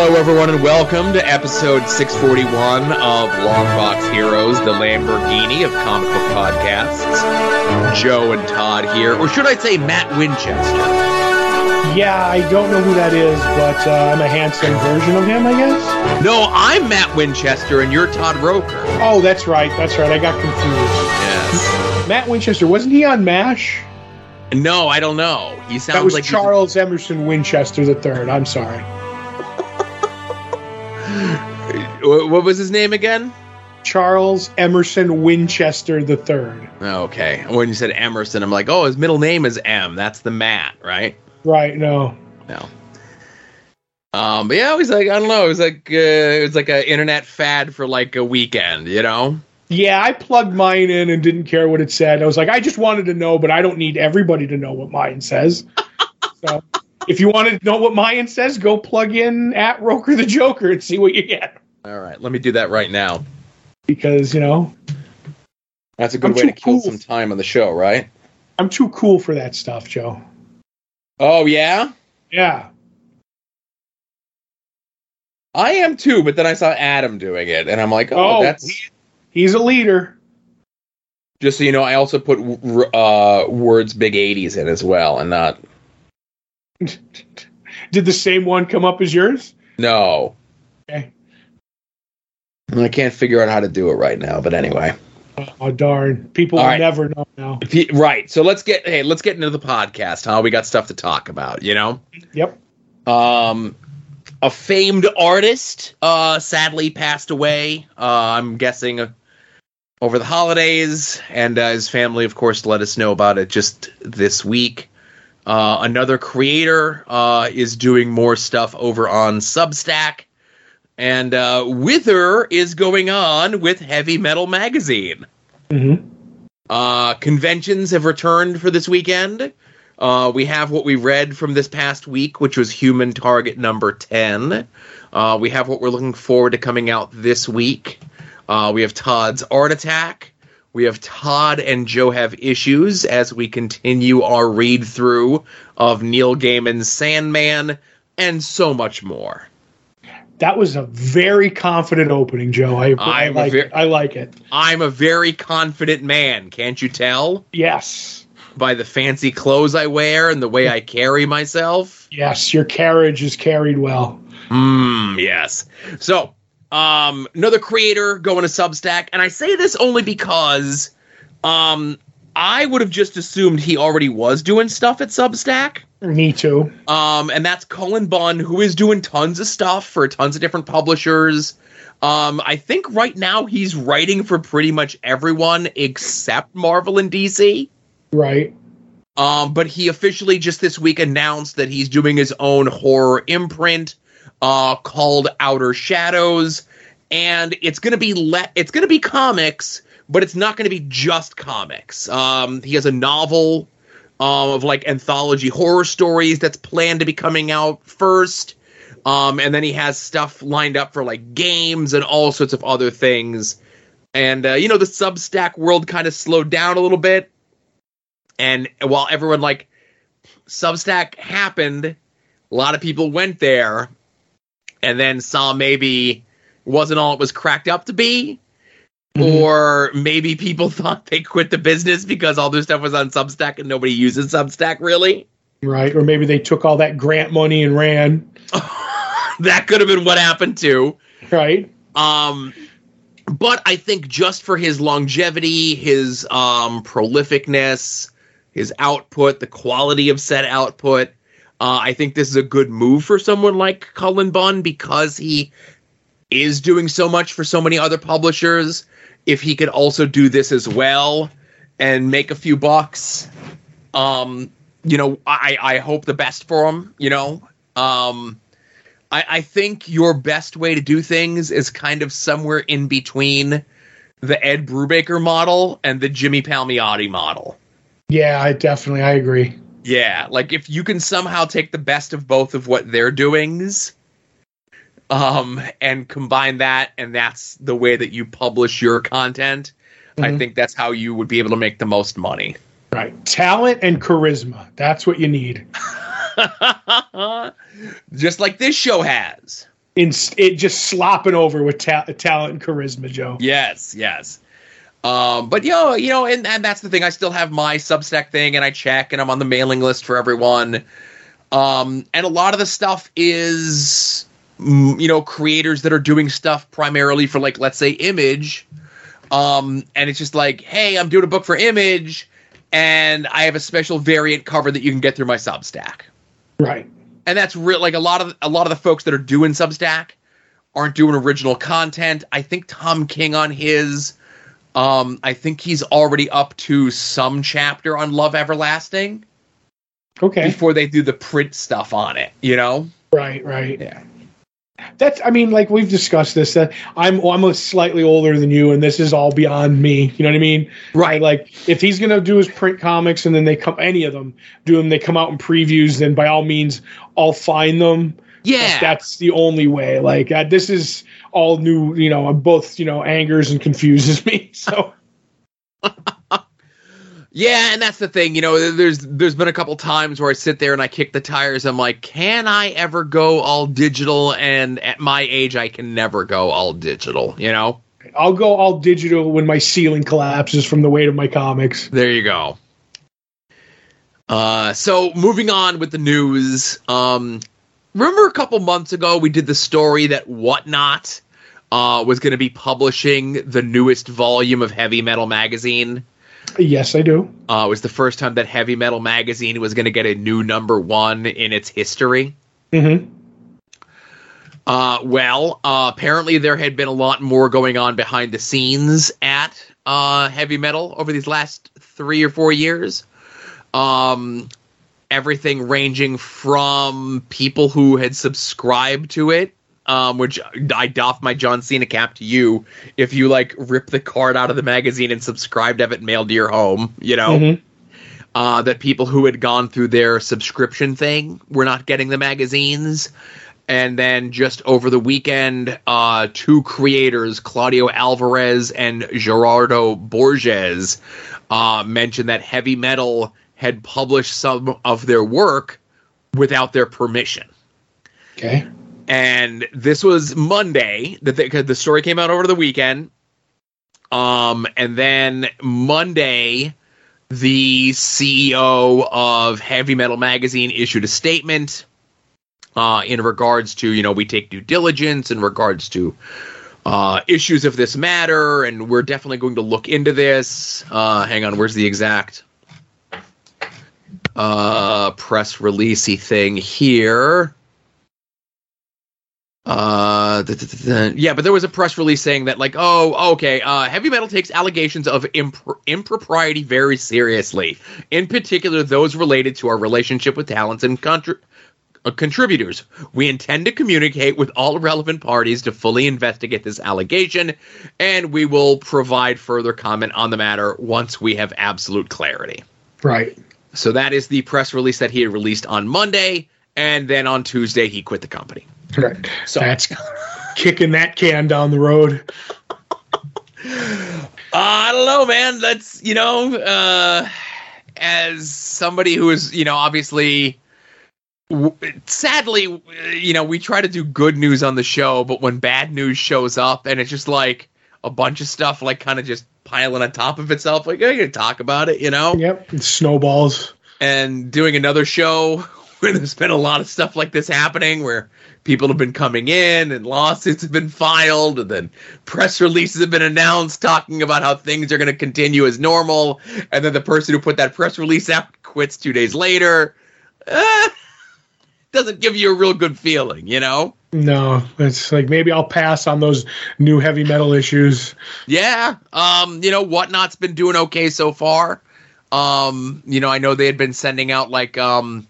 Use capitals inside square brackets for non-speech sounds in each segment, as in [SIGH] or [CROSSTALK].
Hello, everyone, and welcome to episode 641 of Longbox Heroes, the Lamborghini of comic book podcasts. Joe and Todd here, or should I say Matt Winchester? Yeah, I don't know who that is, but uh, I'm a handsome version of him, I guess. No, I'm Matt Winchester, and you're Todd Roker. Oh, that's right, that's right. I got confused. Yes. Matt Winchester wasn't he on Mash? No, I don't know. He sounds That was like Charles Emerson Winchester III. I'm sorry. What was his name again? Charles Emerson Winchester III. Okay. When you said Emerson, I'm like, oh, his middle name is M. That's the Matt, right? Right? No. No. Um, but yeah, it was like I don't know. It was like uh, it was like an internet fad for like a weekend, you know. Yeah, I plugged mine in and didn't care what it said. I was like, I just wanted to know, but I don't need everybody to know what mine says. [LAUGHS] so, if you want to know what mine says, go plug in at Roker the Joker and see what you get. All right, let me do that right now. Because you know, That's a good I'm way to kill cool. some time on the show, right? I'm too cool for that stuff, Joe. Oh yeah, Yeah. I am too. But then I saw Adam doing it, and I'm like, oh, Oh, that's he- he's a leader. just so you know. I also put uh, words big '80s in as well, and not [LAUGHS] Did the same one come up as yours? no. Okay. I can't figure out how to do it right now, but anyway. Oh darn! People All will right. never know now. Right. So let's get hey, let's get into the podcast. Huh? We got stuff to talk about. You know. Yep. Um, a famed artist uh, sadly passed away. Uh, I'm guessing uh, over the holidays, and uh, his family, of course, let us know about it just this week. Uh, another creator uh, is doing more stuff over on Substack, and uh, Wither is going on with Heavy Metal Magazine. hmm Uh, conventions have returned for this weekend. Uh, we have what we read from this past week, which was Human Target number 10. Uh, we have what we're looking forward to coming out this week. Uh, we have Todd's Art Attack. We have Todd and Joe Have Issues as we continue our read through of Neil Gaiman's Sandman and so much more. That was a very confident opening, Joe. I, I like ver- it. I like it. I'm a very confident man, can't you tell? Yes. By the fancy clothes I wear and the way I carry myself. Yes. Your carriage is carried well. Hmm, yes. So, um, another creator going to Substack, and I say this only because, um, I would have just assumed he already was doing stuff at Substack. Me too. Um, and that's Cullen Bunn, who is doing tons of stuff for tons of different publishers. Um, I think right now he's writing for pretty much everyone except Marvel and DC. Right. Um, but he officially just this week announced that he's doing his own horror imprint uh, called Outer Shadows, and it's gonna be le- it's gonna be comics, but it's not gonna be just comics. Um, he has a novel um, of like anthology horror stories that's planned to be coming out first. Um, and then he has stuff lined up for like games and all sorts of other things. And uh, you know, the Substack world kind of slowed down a little bit. And while everyone like Substack happened, a lot of people went there and then saw maybe wasn't all it was cracked up to be. Mhm. Or maybe people [LAUGHS] thought they quit the business because all their stuff was on Substack and nobody uses Substack really. Right. Or maybe they took all that grant money and ran. [LAUGHS] that could have been what happened too. Right. Um, but I think just for his longevity, his um, prolificness, his output, the quality of said output, uh, I think this is a good move for someone like Cullen Bunn because he is doing so much for so many other publishers. If he could also do this as well and make a few bucks, um, you know, I, I hope the best for him, you know. Um, I, I think your best way to do things is kind of somewhere in between the Ed Brubaker model and the Jimmy Palmiotti model. Yeah, I definitely I agree. Yeah, like if you can somehow take the best of both of what they're doings, um, and combine that, and that's the way that you publish your content. I Mhm. think that's how you would be able to make the most money. Right. Talent and charisma. That's what you need. [LAUGHS] Just like this show has. in it just slopping over with ta- talent and charisma, Joe. Yes, yes. Um, but you know, you know, and, and that's the thing. I still have my Substack thing, and I check, and I'm on the mailing list for everyone. Um, and a lot of the stuff is, you know, creators that are doing stuff primarily for like, let's say, Image. Um, and it's just like, hey, I'm doing a book for Image, and I have a special variant cover that you can get through my Substack. Right. And that's real. Like a lot of a lot of the folks that are doing Substack aren't doing original content. I think Tom King on his. Um, I think he's already up to some chapter on Love Everlasting Okay. before they do the print stuff on it, you know? Right. Right. Yeah. That's. I mean, like we've discussed this. That I'm. I'm a slightly older than you, and this is all beyond me. You know what I mean? Right. Like if he's gonna do his print comics and then they come any of them do them, they come out in previews. Then by all means, I'll find them. Yeah. That's the only way. Like uh, this is all new. You know, both you know angers and confuses me. [LAUGHS] So [LAUGHS] Yeah, and that's the thing, you know, there's there's been a couple times where I sit there and I kick the tires. I'm like, can I ever go all digital? And at my age, I can never go all digital, you know? I'll go all digital when my ceiling collapses from the weight of my comics. There you go. Uh, so moving on with the news. Um, remember a couple months ago we did the story that Whatnot uh, was going to be publishing the newest volume of Heavy Metal magazine. Yes, I do. Uh, it was the first time that Heavy Metal magazine was going to get a new number one in its history. hmm Uh, well, uh, apparently there had been a lot more going on behind the scenes at uh, Heavy Metal over these last three or four years. Um, everything ranging from people who had subscribed to it, um, which I doff my John Cena cap to you if you like rip the card out of the magazine and subscribe to have it mailed to your home, you know Mhm. uh, that people who had gone through their subscription thing were not getting the magazines. And then just over the weekend, uh, two creators, Claudio Alvarez and Gerardo Borges, uh, mentioned that Heavy Metal had published some of their work without their permission. Okay. And this was Monday that they, 'cause the story came out over the weekend. Um, and then Monday, the CEO of Heavy Metal Magazine issued a statement uh, in regards to, you know, we take due diligence in regards to uh, issues of this matter, and we're definitely going to look into this. Uh, hang on, where's the exact uh, press releasey thing here? Uh, th- th- th- yeah, but there was a press release saying that, like, oh, okay, uh, heavy metal takes allegations of impr- impropriety very seriously. In particular, those related to our relationship with talents and contri- uh, contributors. We intend to communicate with all relevant parties to fully investigate this allegation, and we will provide further comment on the matter once we have absolute clarity. Right. So that is the press release that he had released on Monday, and then on Tuesday he quit the company. Right. [LAUGHS] So- That's kicking that can down the road. Uh, I don't know, man. That's you know, uh, as somebody who is you know obviously, w- sadly, you know, we try to do good news on the show, but when bad news shows up and it's just like a bunch of stuff like kind of just piling on top of itself, like gotta talk about it, you know, Yep. It snowballs. and doing another show [LAUGHS] where there's been a lot of stuff like this happening where people have been coming in and lawsuits have been filed and then press releases have been announced talking about how things are going to continue as normal and then the person who put that press release out quits two days later eh, doesn't give you a real good feeling you know No, it's like maybe I'll pass on those new heavy metal issues. Yeah. Um, you know, Whatnot's been doing okay so far. Um, you know, I know they had been sending out like um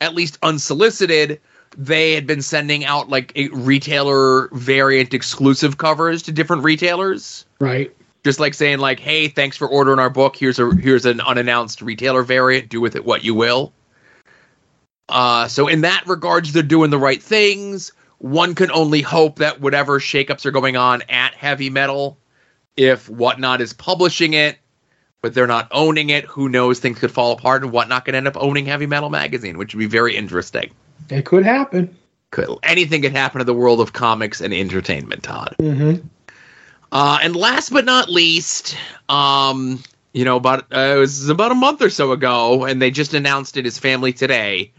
at least unsolicited, they had been sending out like a retailer variant exclusive covers to different retailers. Right. Just like saying like, "Hey, thanks for ordering our book. Here's a here's an unannounced retailer variant. Do with it what you will." Uh, so in that regards, they're doing the right things. One can only hope that whatever shakeups are going on at Heavy Metal, if Whatnot is publishing it, but they're not owning it, who knows? Things could fall apart, and Whatnot could end up owning Heavy Metal magazine, which would be very interesting. It could happen. Could, anything could happen to the world of comics and entertainment, Todd. Mm-hmm. Uh, and last but not least, um, you know, about uh, it was about a month or so ago, and they just announced it. His family today.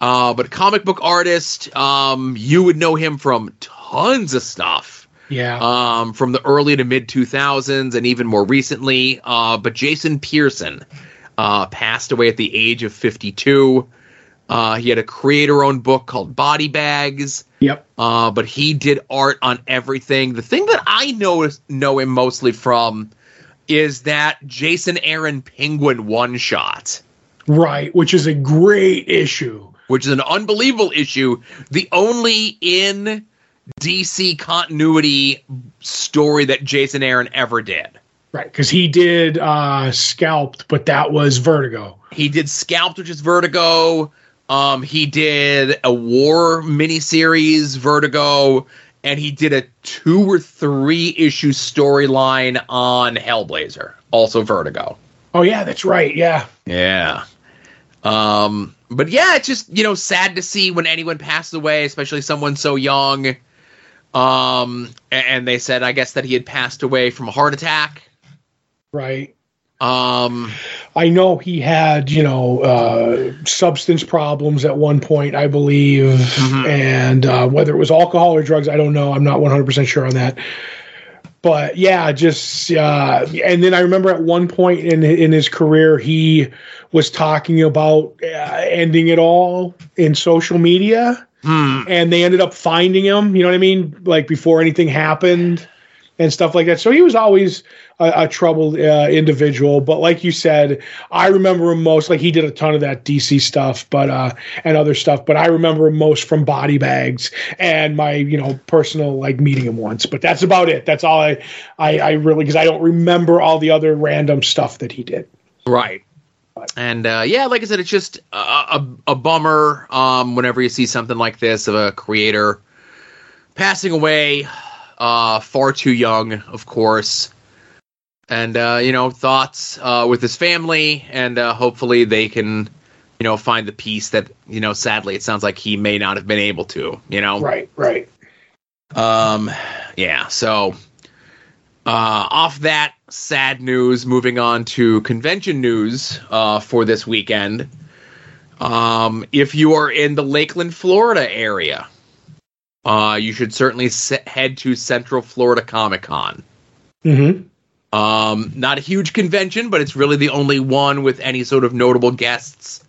Uh, but comic book artist, um, you would know him from tons of stuff. Yeah. Um, from the early to mid 2000s and even more recently. Uh, but Jason Pearson uh, passed away at the age of 52. Uh, he had a creator owned book called Body Bags. Yep. Uh, but he did art on everything. The thing that I know know him mostly from is that Jason Aaron Penguin one shot, Right, which is a great issue. which is an unbelievable issue. The only in DC continuity story that Jason Aaron ever did. Right, because he did uh, Scalped, but that was Vertigo. He did Scalped, which is Vertigo. Um, he did a war miniseries, Vertigo, and he did a two or three issue storyline on Hellblazer, also Vertigo. Oh yeah, that's right. Yeah. Yeah. Um, but yeah, it's just you know sad to see when anyone passes away, especially someone so young. Um, and they said I guess that he had passed away from a heart attack. Right. Um, I know he had, you know, uh, substance problems at one point, I believe, Mhm. and uh, whether it was alcohol or drugs, I don't know. I'm not 100% sure on that. But yeah, just uh, and then I remember at one point in in his career, he was talking about uh, ending it all in social media, hmm, and they ended up finding him. You know what I mean? Like before anything happened and stuff like that. So he was always a, a troubled uh, individual. But like you said, I remember him most. Like he did a ton of that DC stuff, but uh, and other stuff. But I remember him most from Body Bags and my you know personal like meeting him once. But that's about it. That's all I I, I really because I don't remember all the other random stuff that he did. right. And uh, yeah, like I said, it's just a, a, a bummer um, whenever you see something like this of a creator passing away uh, far too young, of course. And uh, you know, thoughts uh, with his family, and uh, hopefully they can, you know, find the peace that you know. Sadly, it sounds like he may not have been able to. You know, Right. Right. um, yeah. So, uh, off that sad news, moving on to convention news uh, for this weekend. Um, if you are in the Lakeland, Florida area, uh, you should certainly se- head to Central Florida Comic Con. Mm-hmm. Um, not a huge convention, but it's really the only one with any sort of notable guests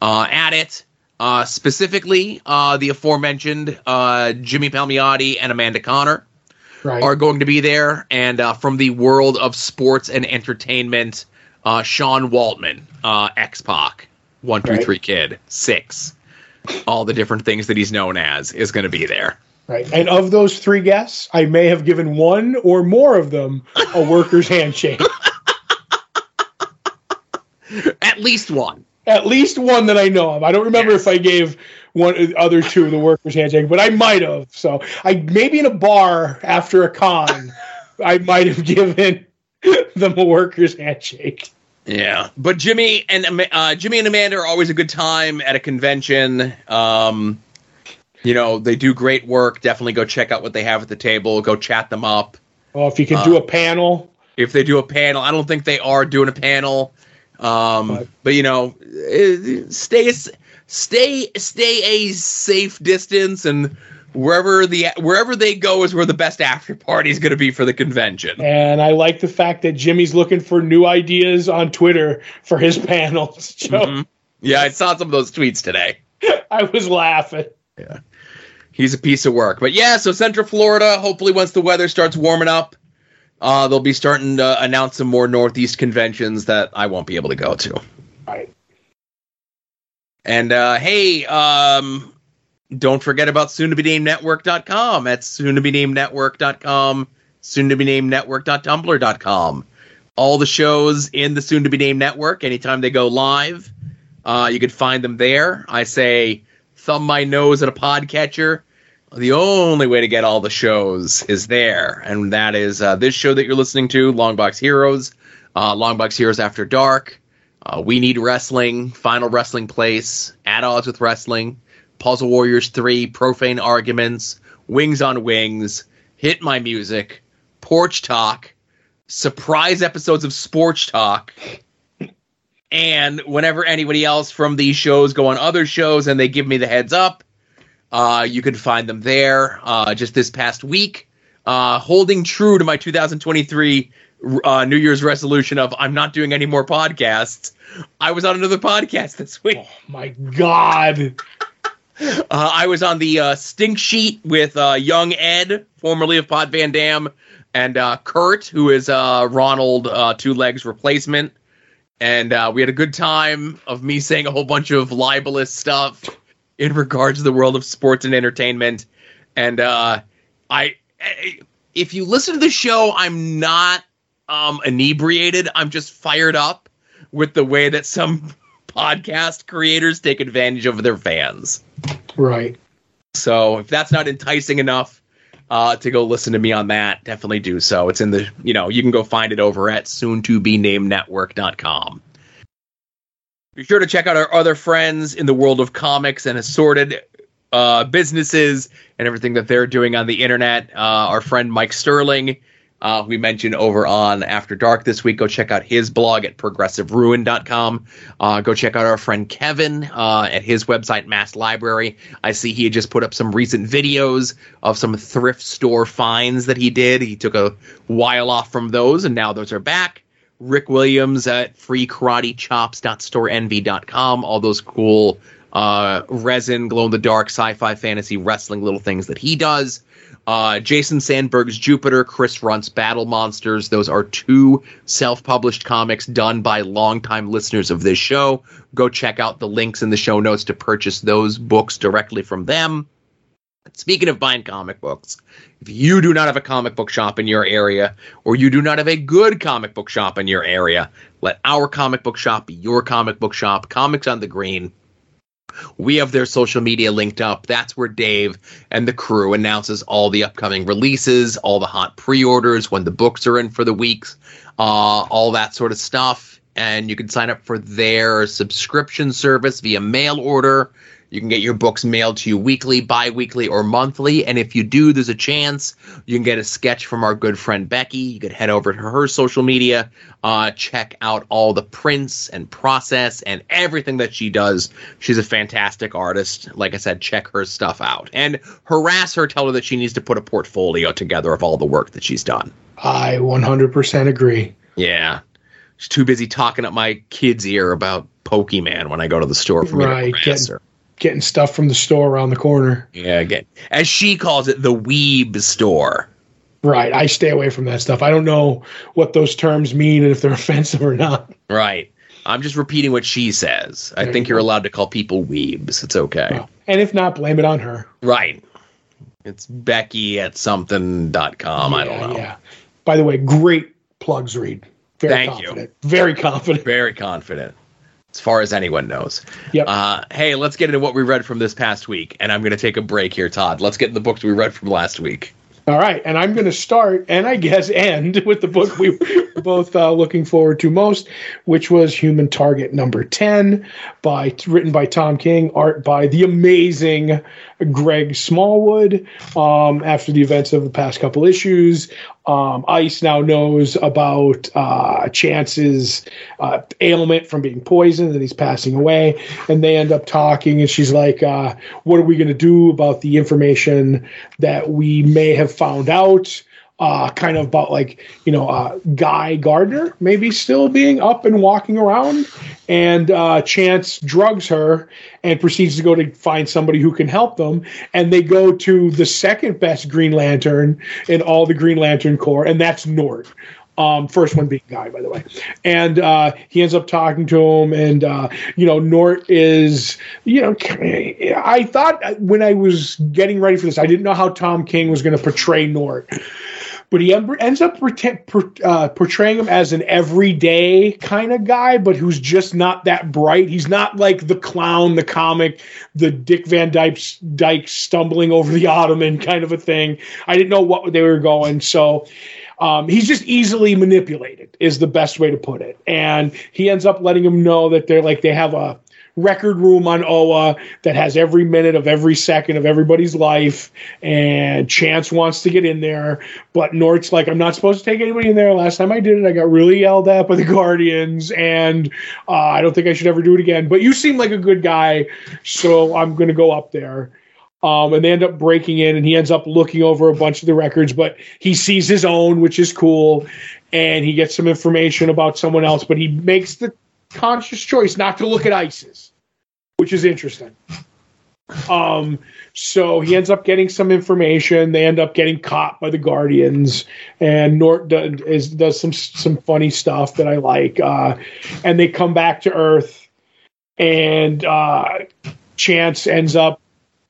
uh, at it. Uh, specifically, uh, the aforementioned uh, Jimmy Palmiotti and Amanda Conner Right. are going to be there, and uh, from the world of sports and entertainment, uh, Sean Waltman, uh, X Pac, one two Right. kid, six, all the different things that he's known as, is going to be there. Right. And of those three guests, I may have given one or more of them a worker's handshake. [LAUGHS] At least one. At least one that I know of. I don't remember Yes. if I gave one the other two of the worker's handshake, but I might have. So I maybe in a bar after a con, I might have given them a worker's handshake. Yeah, but Jimmy and uh, Jimmy and Amanda are always a good time at a convention. Um, you know, they do great work. Definitely go check out what they have at the table. Go chat them up. Well, if you can Uh, do a panel, If they do a panel, I don't think they are doing a panel. Um, But- but you know, eh, stay stay stay a safe distance, and wherever the wherever they go is where the best after party is going to be for the convention. and I like the fact that Jimmy's looking for new ideas on Twitter for his panels. [LAUGHS] Mhm. Yeah, I saw some of those tweets today. [LAUGHS] I was laughing. Yeah, he's a piece of work. But yeah, so Central Florida, hopefully once the weather starts warming up, uh, they'll be starting to announce some more Northeast conventions that I won't be able to go to. Right. And uh, hey, um, don't forget about soon to be named network.com. That's soon to be named network.com, soon to be named network.tumblr.com. All the shows in the soon to be named network, anytime they go live, uh, you can find them there. I say thumb my nose at a podcatcher. The only way to get all the shows is there, and that is uh, this show that you're listening to, Longbox Heroes, uh, Longbox Heroes After Dark, uh, We Need Wrestling, Final Wrestling Place, At Odds with Wrestling, Puzzle Warriors 3, Profane Arguments, Wings on Wings, Hit My Music, Porch Talk, surprise episodes of Sports Talk. And whenever anybody else from these shows go on other shows and they give me the heads up, uh, you can find them there. Uh, just this past week, uh, holding true to my 2023 uh, New Year's resolution of I'm not doing any more podcasts. I was on another podcast this week. Oh my god! Uh, I was on the uh, Stink Sheet with uh, Young Ed, formerly of Pod Van Dam, and uh, Kurt, who is uh, Ronald uh, Two Legs replacement. And we had a good time of me saying a whole bunch of libelous stuff in regards to the world of sports and entertainment. And I, I- if you listen to the show, I'm not um, inebriated. I'm just fired up with the way that some [LAUGHS] podcast creators take advantage of their fans. Right. So if that's not enticing enough uh, to go listen to me on that, definitely do so. It's in the, you know, you can go find it over at soon to be named network.com. Be sure to check out our other friends in the world of comics and assorted uh, businesses and everything that they're doing on the internet. Uh, our friend Mike Sterling, uh, we mentioned over on After Dark this week. Go check out his blog at progressiveruin.com. Uh, go check out our friend Kevin uh, at his website, Mass Library. I see he had just put up some recent videos of some thrift store finds that he did. He took a while off from those, and now those are back. Rick Williams at freekaratechops.storeenvy.com. All those cool uh, resin, glow in the dark, sci fi, fantasy, wrestling little things that he does. Uh, Jason Sandberg's Jupiter, Chris Runt's Battle Monsters. Those are two self published comics done by longtime listeners of this show. Go check out the links in the show notes to purchase those books directly from them. Speaking of buying comic books, if you do not have a comic book shop in your area, or you do not have a good comic book shop in your area, let our comic book shop be your comic book shop. Comics on the Green. We have their social media linked up. That's where Dave and the crew announces all the upcoming releases, all the hot pre-orders, when the books are in for the weeks, uh, all that sort of stuff. And you can sign up for their subscription service via mail order. You can get your books mailed to you weekly, bi-weekly, or monthly. And if you do, there's a chance you can get a sketch from our good friend Becky. You could head over to her social media, uh, check out all the prints and process and everything that she does. She's a fantastic artist. Like I said, check her stuff out and harass her. Tell her that she needs to put a portfolio together of all the work that she's done. I 100% agree. Yeah. She's too busy talking at my kid's ear about Pokemon when I go to the store for me Right, to harass getting- her. Getting stuff from the store around the corner. Yeah, again, as she calls it, the weeb store. Right. I stay away from that stuff. I don't know what those terms mean and if they're [LAUGHS] offensive or not. Right. I'm just repeating what she says. I There think you you're allowed to call people weebs. It's okay. And if not, blame it on her. Right. It's Becky at something.com. I don't know. Yeah. By the way, great plugs read. Very Thank you. Very confident. Very confident, as far as anyone knows. Yep. Uh, hey, let's get into what we read from this past week. And I'm going to take a break here, Todd. Let's get in the books we read from last week. All right, and I'm going to start and I guess end with the book we were [LAUGHS] both uh, looking forward to most, which was Human Target number 10 by written by Tom King, art by the amazing Greg Smallwood. Um, after the events of the past couple issues, um, Ice now knows about uh, Chance's uh, ailment from being poisoned, and he's passing away. And they end up talking, and she's like, uh, "What are we going to do about the information that we may have found out?" Uh, kind of about like you know uh, Guy Gardner maybe still being up and walking around, and uh, Chance drugs her and proceeds to go to find somebody who can help them. And they go to the second best Green Lantern in all the Green Lantern Corps, and that's Nort. Um, first one being Guy, by the way. And uh, he ends up talking to him, and uh, you know, Nort is, you know, I thought when I was getting ready for this, I didn't know how Tom King was going to portray Nort but he ends up uh, portraying him as an everyday kind of guy, but who's just not that bright. He's not like the clown, the comic, the Dick Van Dyke, Dyke stumbling over the ottoman kind of a thing. I didn't know what they were going, so. Um, he's just easily manipulated, is the best way to put it. And he ends up letting him know that they're like they have a record room on Oa that has every minute of every second of everybody's life, and Chance wants to get in there, but Nort's like, I'm not supposed to take anybody in there. Last time I did it, I got really yelled at by the [LAUGHS] Guardians, and uh, I don't think I should ever do it again. But you seem like a good guy, so I'm going to go up there. Um, and they end up breaking in, and he ends up looking over a bunch of the records, but he sees his own, which is cool, and he gets some information about someone else, but he makes the conscious choice not to look at Ice's, which is interesting. Um, so he ends up getting some information. They end up getting caught by the Guardians, and Nort does, is, does some some funny stuff that I like. Uh, and they come back to Earth, and uh, Chance ends up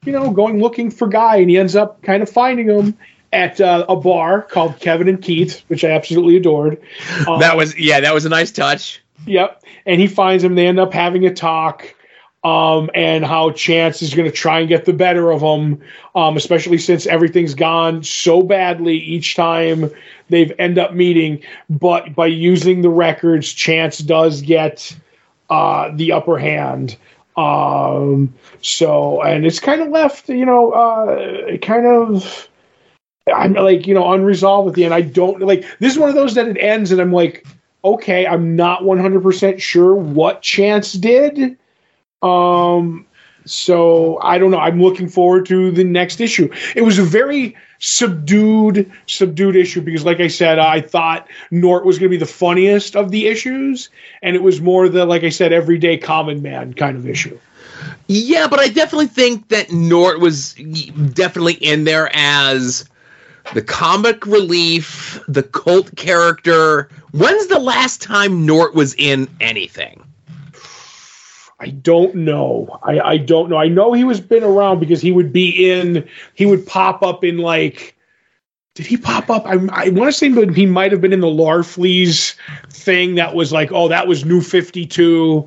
you know, going looking for Guy, and he ends up kind of finding him at uh, a bar called Kevin and Keith, which I absolutely adored. Um, that was yeah, that was a nice touch. Yep, and he finds him. They end up having a talk. Um, and how Chance is going to try and get the better of him, um, especially since everything's gone so badly each time they've end up meeting. But by using the records, Chance does get uh, the upper hand. Um, so, and it's kind of left, you know, uh, kind of, I'm like, you know, unresolved at the end. I don't like, this is one of those that it ends and I'm like, okay, I'm not 100% sure what Chance did. Um, so I don't know. I'm looking forward to the next issue. It was a very subdued, subdued issue because, like I said, I thought Nort was going to be the funniest of the issues, and it was more the, like I said, everyday common man kind of issue. Yeah, but I definitely think that Nort was definitely in there as the comic relief, the cult character. When's the last time Nort was in anything? I don't know. I, I don't know. I know he was been around because he would be in. He would pop up in like. Did he pop up? I, I want to say he might have been in the Larfleeze thing that was like, oh, that was New Fifty Two,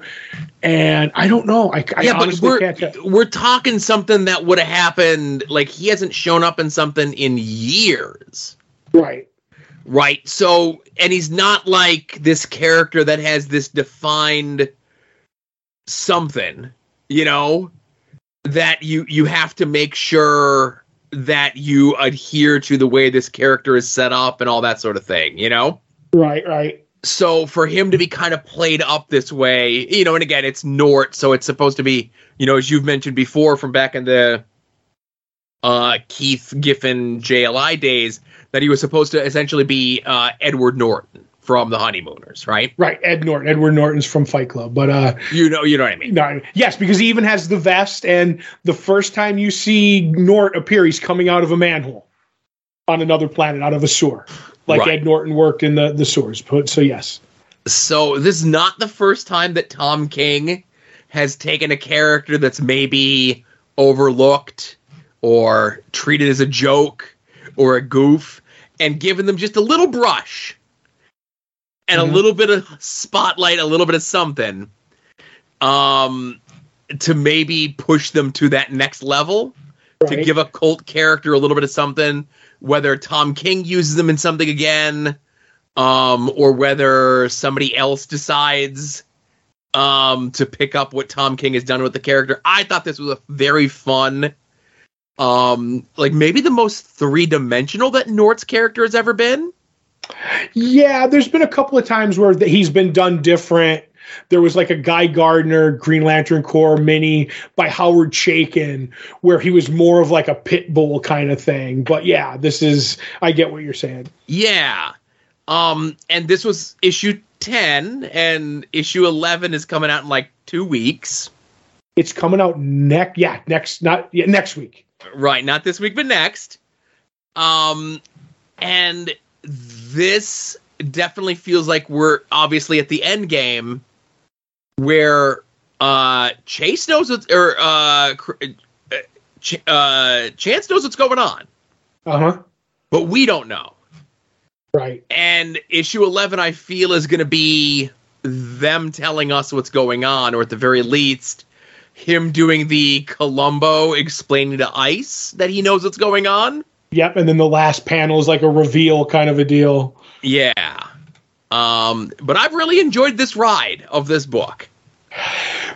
and I don't know. I, I yeah, but we're we're talking something that would have happened. Like he hasn't shown up in something in years, right? Right. So, and he's not like this character that has this defined something, you know, that you you have to make sure that you adhere to the way this character is set up and all that sort of thing, you know? Right, right. So for him to be kind of played up this way, you know, and again, it's Nort, so it's supposed to be, you know, as you've mentioned before from back in the uh Keith Giffen JLI days, that he was supposed to essentially be uh Edward Norton from the honeymooners, right? Right, Ed Norton. Edward Norton's from Fight Club, but uh, you know, you know what I mean. No, yes, because he even has the vest, and the first time you see Nort appear, he's coming out of a manhole on another planet, out of a sewer, like right. Ed Norton worked in the the sewers. So yes. So this is not the first time that Tom King has taken a character that's maybe overlooked or treated as a joke or a goof and giving them just a little brush and mm-hmm. a little bit of spotlight, a little bit of something, um, to maybe push them to that next level, right. to give a cult character a little bit of something. Whether Tom King uses them in something again, um, or whether somebody else decides um, to pick up what Tom King has done with the character. I thought this was a very fun, um, like maybe the most three dimensional that Nort's character has ever been. Yeah, there's been a couple of times where he's been done different. There was like a Guy Gardner Green Lantern Corps mini by Howard Chaykin where he was more of like a pit bull kind of thing. But yeah, this is I get what you're saying. Yeah. Um and this was issue 10 and issue 11 is coming out in like 2 weeks. It's coming out next yeah, next not yeah, next week. Right, not this week but next. Um and this definitely feels like we're obviously at the end game where uh Chase knows what's or uh, uh Chance knows what's going on. Uh-huh. But we don't know. Right. And issue 11 I feel is going to be them telling us what's going on or at the very least him doing the Columbo explaining to Ice that he knows what's going on. Yep, and then the last panel is like a reveal kind of a deal. Yeah. Um, but I've really enjoyed this ride of this book.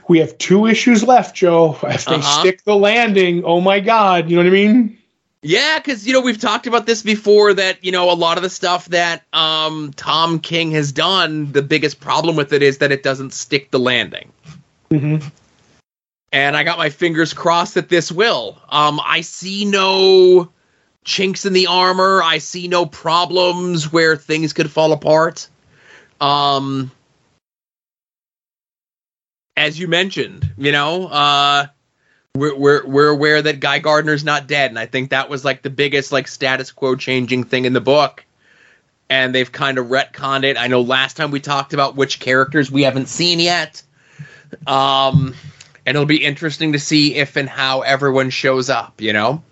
we have two issues left, Joe. If they Uh-huh. stick the landing, oh my God, you know what I mean? Yeah, because you know we've talked about this before. That you know a lot of the stuff that um, Tom King has done, the biggest problem with it is that it doesn't stick the landing. Mm-hmm. And I got my fingers crossed that this will. Um, I see no chinks in the armor. I see no problems where things could fall apart. Um, as you mentioned, you know, uh, we're we're we're aware that Guy Gardner's not dead, and I think that was like the biggest like status quo changing thing in the book. And they've kind of retconned it. I know last time we talked about which characters we haven't seen yet. Um, and it'll be interesting to see if and how everyone shows up. You know.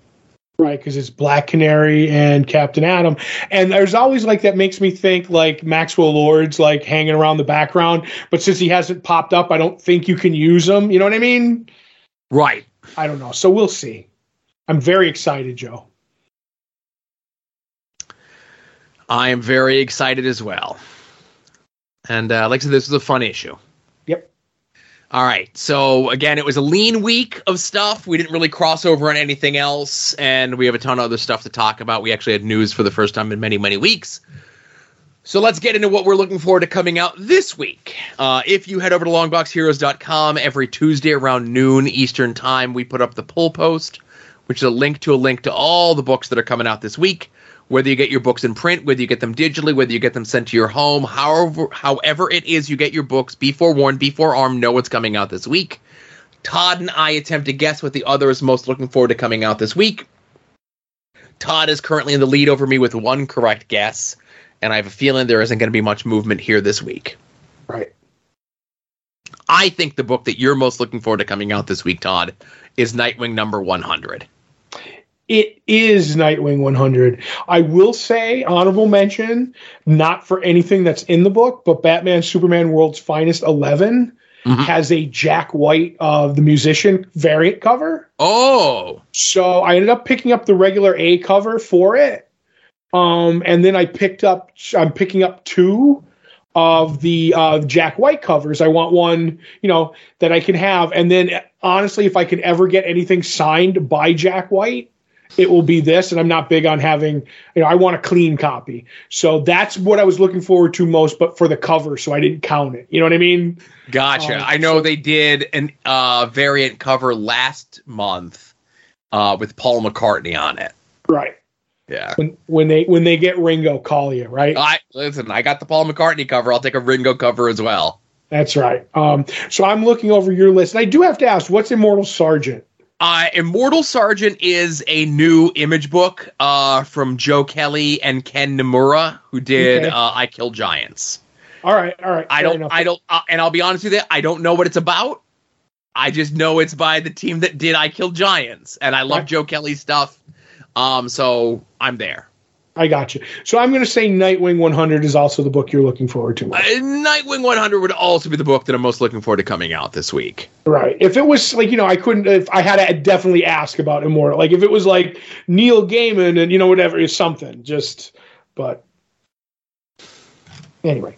Right, because it's Black Canary and Captain Atom, and there's always like that makes me think like Maxwell Lord's like hanging around the background, but since he hasn't popped up, I don't think you can use him. You know what I mean? Right. I don't know. So we'll see. I'm very excited, Joe. I am very excited as well. And uh, like I said, this was a fun issue. All right. So again, it was a lean week of stuff. We didn't really cross over on anything else, and we have a ton of other stuff to talk about. We actually had news for the first time in many, many weeks. So let's get into what we're looking forward to coming out this week. Uh, if you head over to longboxheroes.com every Tuesday around noon Eastern Time, we put up the pull post, which is a link to a link to all the books that are coming out this week. Whether you get your books in print, whether you get them digitally, whether you get them sent to your home, however, however it is you get your books, be forewarned, be forearmed, know what's coming out this week. Todd and I attempt to guess what the other is most looking forward to coming out this week. Todd is currently in the lead over me with one correct guess, and I have a feeling there isn't going to be much movement here this week. Right. I think the book that you're most looking forward to coming out this week, Todd, is Nightwing number 100. It is Nightwing 100. I will say, honorable mention, not for anything that's in the book, but Batman Superman World's Finest 11 Mhm. has a Jack White of the musician variant cover. Oh, So I ended up picking up the regular A cover for it. Um, and then I picked up, I'm picking up two of the uh, Jack White covers. I want one, you know, that I can have. And then honestly, if I can ever get anything signed by Jack White, it will be this. And I'm not big on having, you know, I want a clean copy. So that's what I was looking forward to most, but for the cover, so I didn't count it. You know what I mean? gotcha. Um, I know so- they did an uh, variant cover last month uh, with Paul McCartney on it. Right. Yeah. When when they when they get Ringo, call you, right? I listen. I got the Paul McCartney cover. I'll take a Ringo cover as well. That's right. Um, so I'm looking over your list. And I do have to ask, what's Immortal Sergeant? Uh, Immortal Sergeant is a new image book uh, from Joe Kelly and Ken Niimura, who did Okay. uh, I Kill Giants. All right, all right. I don't, enough. I don't, uh, and I'll be honest with you, I don't know what it's about. I just know it's by the team that did I Kill Giants, and I love Right. Joe Kelly's stuff. Um, so I'm there. I got you. So I'm going to say Nightwing 100 is also the book you're looking forward to. Uh, Nightwing 100 would also be the book that I'm most looking forward to coming out this week. right. If it was like, you know, I couldn't, if I had to definitely ask about Immortal. Like if it was like Neil Gaiman and, you know, whatever, is something. Just, but anyway.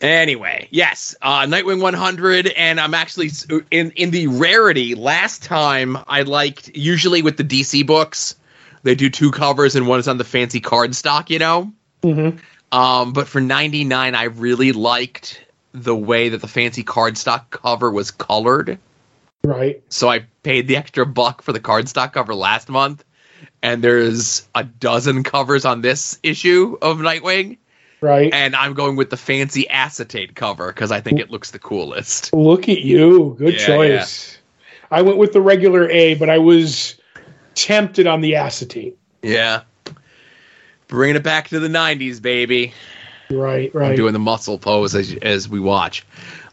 Anyway, yes, uh, Nightwing 100, and I'm actually in in the rarity. Last time I liked usually with the DC books, they do two covers and one is on the fancy card stock, you know. Mm-hmm. Um, but for 99, I really liked the way that the fancy card stock cover was colored. Right. So I paid the extra buck for the cardstock cover last month, and there's a dozen covers on this issue of Nightwing, Right. and I'm going with the fancy acetate cover because I think it looks the coolest. Look at you. Good Yeah, choice. I went with the regular A, but I was tempted on the acetate. Yeah, bringing it back to the '90s, baby. Right, I'm right. doing the muscle pose as as we watch.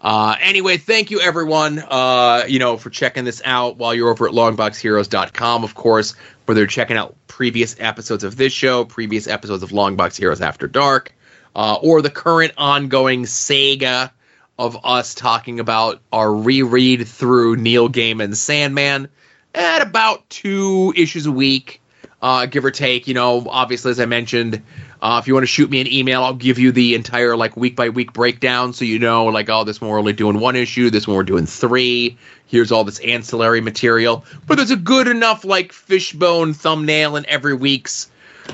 Uh, anyway, thank you everyone. Uh, you know for checking this out while you're over at longboxheroes.com. Of course, whether you're checking out previous episodes of this show, previous episodes of Longbox Heroes After Dark, uh, or the current ongoing saga of us talking about our reread through Neil Gaiman's Sandman at about two issues a week, uh, give or take. You know, obviously, as I mentioned, Uh, if you want to shoot me an email, I'll give you the entire like week by week breakdown, so you know like oh this one we're only doing one issue, this one we're doing three. Here's all this ancillary material, but there's a good enough like fishbone thumbnail in every week's.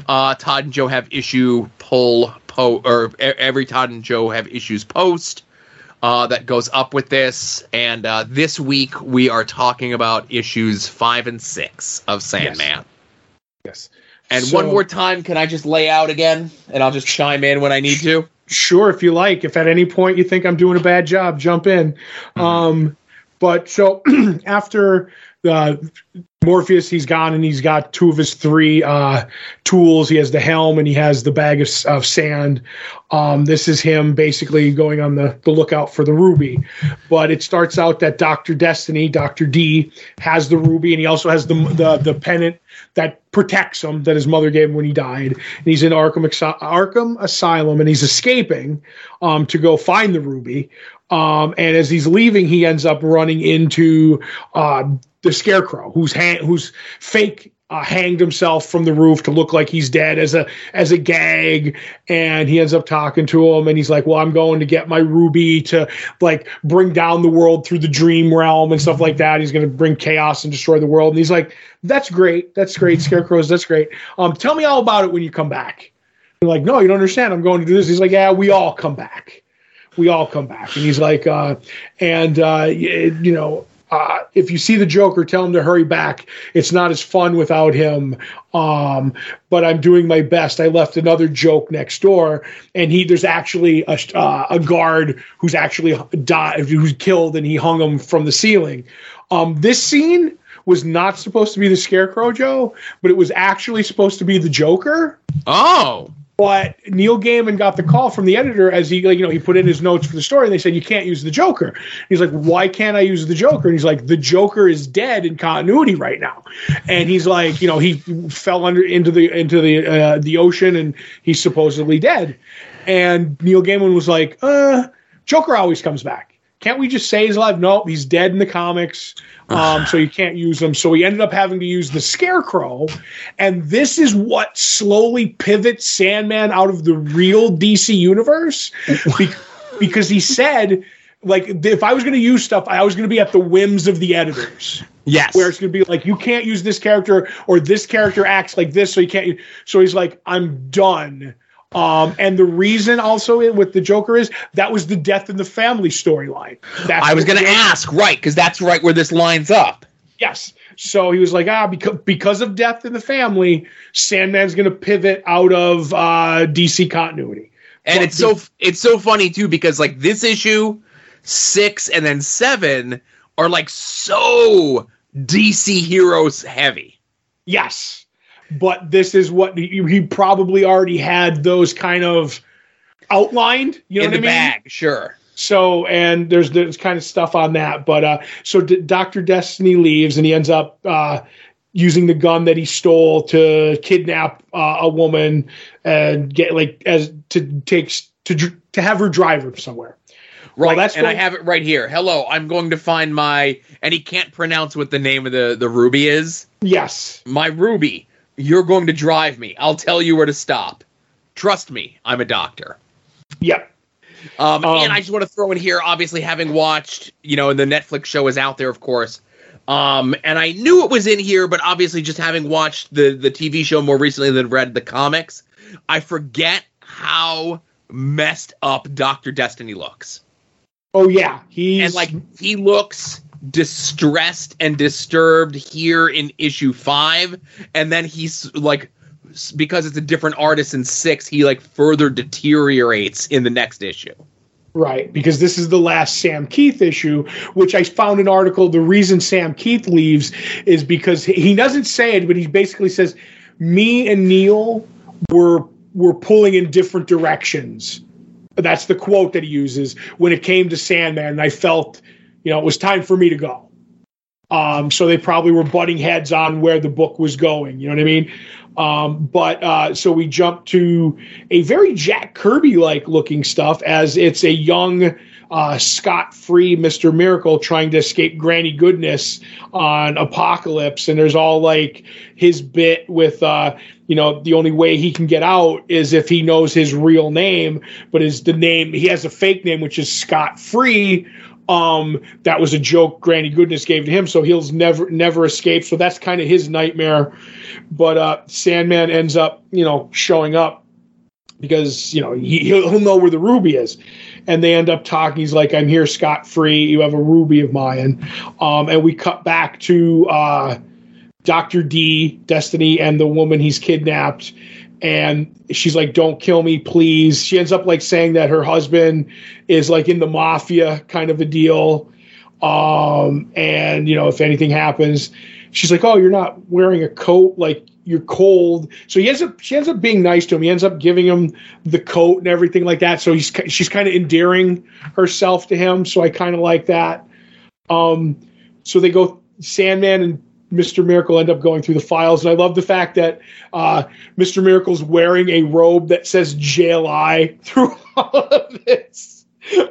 Uh, Todd and Joe have issue pull po or every Todd and Joe have issues post uh, that goes up with this. And uh, this week we are talking about issues five and six of Sandman. Yes. And So- one more time, can I just lay out again, and I'll just chime in when I need to. Sure, if you like. If at any point you think I'm doing a bad job, jump in. Um, but so [CLEARS THROAT] after the Morpheus, he's gone and he's got two of his three uh, tools. He has the helm and he has the bag of, of sand. Um, this is him basically going on the, the lookout for the ruby. But it starts out that Dr. Destiny, Dr. D, has the ruby and he also has the, the, the pennant that protects him that his mother gave him when he died. And he's in Arkham, Arkham Asylum and he's escaping um, to go find the ruby. Um, and as he's leaving, he ends up running into uh, the Scarecrow, who's ha- who's fake uh, hanged himself from the roof to look like he's dead as a as a gag. And he ends up talking to him, and he's like, "Well, I'm going to get my ruby to like bring down the world through the dream realm and stuff like that. He's going to bring chaos and destroy the world." And he's like, "That's great. That's great, Scarecrows. That's great. Um, tell me all about it when you come back." They're like, "No, you don't understand. I'm going to do this." He's like, "Yeah, we all come back." we all come back. And he's like, uh, and uh, you know, uh, if you see the Joker, tell him to hurry back. It's not as fun without him. Um, but I'm doing my best. I left another joke next door, and he there's actually a, uh, a guard who's actually died, who's killed, and he hung him from the ceiling. Um, this scene was not supposed to be the Scarecrow Joe, but it was actually supposed to be the Joker Oh, but Neil Gaiman got the call from the editor as he, you know, he put in his notes for the story, and they said you can't use the Joker. He's like, why can't I use the Joker? And he's like, the Joker is dead in continuity right now, and he's like, you know, he fell under into the into the uh, the ocean, and he's supposedly dead. And Neil Gaiman was like, uh, Joker always comes back. Can't we just say he's alive? No, he's dead in the comics, [SIGHS] um, so you can't use him. So he ended up having to use the Scarecrow, and this is what slowly pivots Sandman out of the real DC universe, be- [LAUGHS] because he said, like, if I was going to use stuff, I was going to be at the whims of the editors yes. where it's going to be like you can't use this character or this character acts like this so you can't so he's like i'm done um and the reason also with the joker is that was the death in the family storyline I was going to ask, right? Because that's right where this lines up. yes so he was like ah because because of death in the family sandman's going to pivot out of uh dc continuity And Well, it's so it's so funny too because like this issue six and then seven are like so DC heroes heavy. Yes, but this is what he, he probably already had those kind of outlined. You know in what the I mean? bag, sure. So, and there's there's kind of stuff on that, but uh, so D- Doctor Destiny leaves and he ends up uh, using the gun that he stole to kidnap uh, a woman and get like as to take to to have her drive her somewhere. Right, that's and I have it right here. Hello, I'm going to find my and he can't pronounce what the name of the the ruby is. Yes, My ruby. You're going to drive me. I'll tell you where to stop. Trust me, I'm a doctor. yep, Um, Um, and I just want to throw in here, obviously, having watched, you know, and the Netflix show is out there, of course. Um, and I knew it was in here, but obviously, just having watched the the TV show more recently than read the comics, I forget how messed up Doctor Destiny looks. oh yeah, he's And like he looks distressed and disturbed here in issue five, and then he's like because it's a different artist in six, he like further deteriorates in the next issue. Right, because this is the last Sam Kieth issue, which I found an article. The reason Sam Kieth leaves is because he- doesn't say it, but he basically says, "Me and Neil were were pulling in different directions." That's the quote that he uses when it came to Sandman. And I felt, you know, it was time for me to go. Um, so they probably were butting heads on where the book was going. You know what I mean? Um, but uh, so we jump to a very Jack Kirby like looking stuff as it's a young uh, Scott Free Mr. Miracle trying to escape Granny Goodness on Apocalypse. And there's all like his bit with, uh, you know, the only way he can get out is if he knows his real name, but is the name, he has a fake name, which is Scott Free. Um, that was a joke Granny Goodness gave to him, so he'll never never escape. So that's kind of his nightmare. But uh, Sandman ends up, you know, showing up because you know he, he'll know where the ruby is. And they end up talking. He's like i'm here Scott Free you have a ruby of mine. Um, and we cut back to uh, dr d destiny and the woman he's kidnapped and she's like don't kill me please she ends up like saying that her husband is like in the mafia kind of a deal um, and you know if anything happens she's like oh you're not wearing a coat like you're cold. So he ends up she ends up being nice to him. He ends up giving him the coat and everything like that. So he's she's kind of endearing herself to him. So I kind of like that. Um, so they go Sandman and Mr. Miracle end up going through the files, and I love the fact that uh, Mr. Miracle's wearing a robe that says JLI through [LAUGHS] all of this.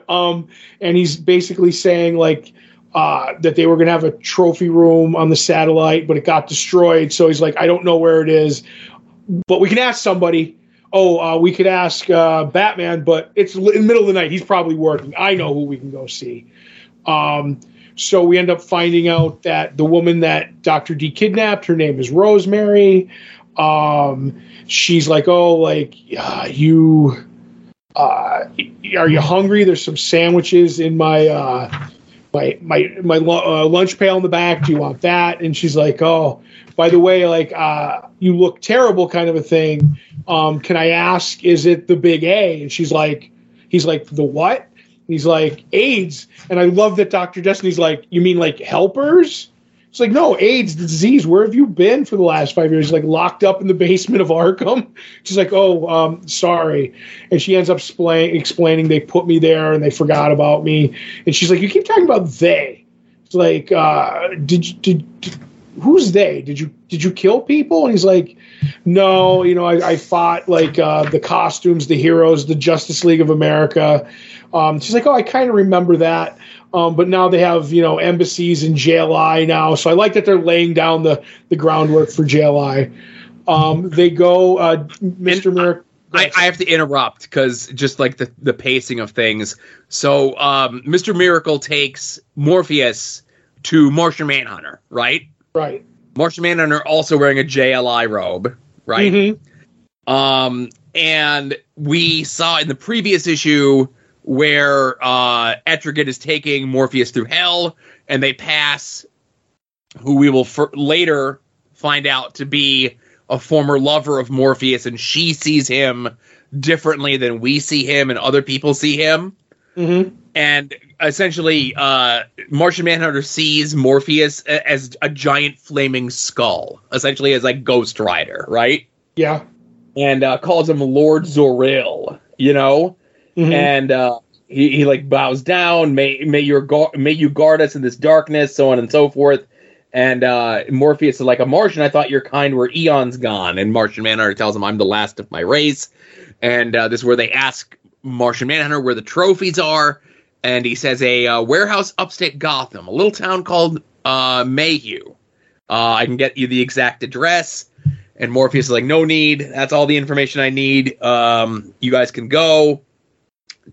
Um, and he's basically saying like uh, that they were going to have a trophy room on the satellite, but it got destroyed. So he's like, I don't know where it is, but we can ask somebody. Oh, uh, we could ask uh, Batman, but it's in the middle of the night. He's probably working. I know who we can go see. Um, so we end up finding out that the woman that Dr. D kidnapped, her name is Rosemary. Um, she's like, oh, like uh, you, uh, are you hungry? There's some sandwiches in my uh, my my my uh, lunch pail in the back. Do you want that? And she's like, oh, by the way, like uh, you look terrible, kind of a thing. Um, can I ask, is it the big A? And she's like, he's like, the what? He's like, AIDS. And I love that Dr. Destiny's like, you mean like helpers? It's like, no, AIDS, the disease. Where have you been for the last five years? Like locked up in the basement of Arkham. [LAUGHS] She's like, oh, um, sorry. And she ends up explain, explaining they put me there and they forgot about me. And she's like, you keep talking about they. It's like, uh, did, did, did who's they? Did you did you kill people? And he's like, no, you know, I, I fought like uh, the costumes, the heroes, the Justice League of America. Um, she's like, oh, I kind of remember that. Um, but now they have you know embassies in JLI now, so I like that they're laying down the the groundwork for JLI. Um, they go, uh, Mr. Merrick. I, I, have to interrupt because just like the, the pacing of things. So, um, Mr. Miracle takes Morpheus to Martian Manhunter, right? Right. Martian Manhunter also wearing a JLI robe, right? Mm-hmm. Um, and we saw in the previous issue where uh, Etrigan is taking Morpheus through hell, and they pass who we will f- later find out to be a former lover of Morpheus, and she sees him differently than we see him and other people see him. Mm-hmm. And essentially, uh, Martian Manhunter sees Morpheus as a giant flaming skull, essentially as like Ghost Rider, right? Yeah. And uh, calls him Lord Zoril, you know? Mm-hmm. And uh, he, he like bows down. May may your may you guard us in this darkness, so on and so forth. And uh, Morpheus is like a Martian. I thought your kind were eons gone. And Martian Manhunter tells him I'm the last of my race. And uh, this is where they ask Martian Manhunter where the trophies are. And he says a uh, warehouse upstate Gotham, a little town called uh, Mayhew. Uh, I can get you the exact address. And Morpheus is like, no need. That's all the information I need. Um, you guys can go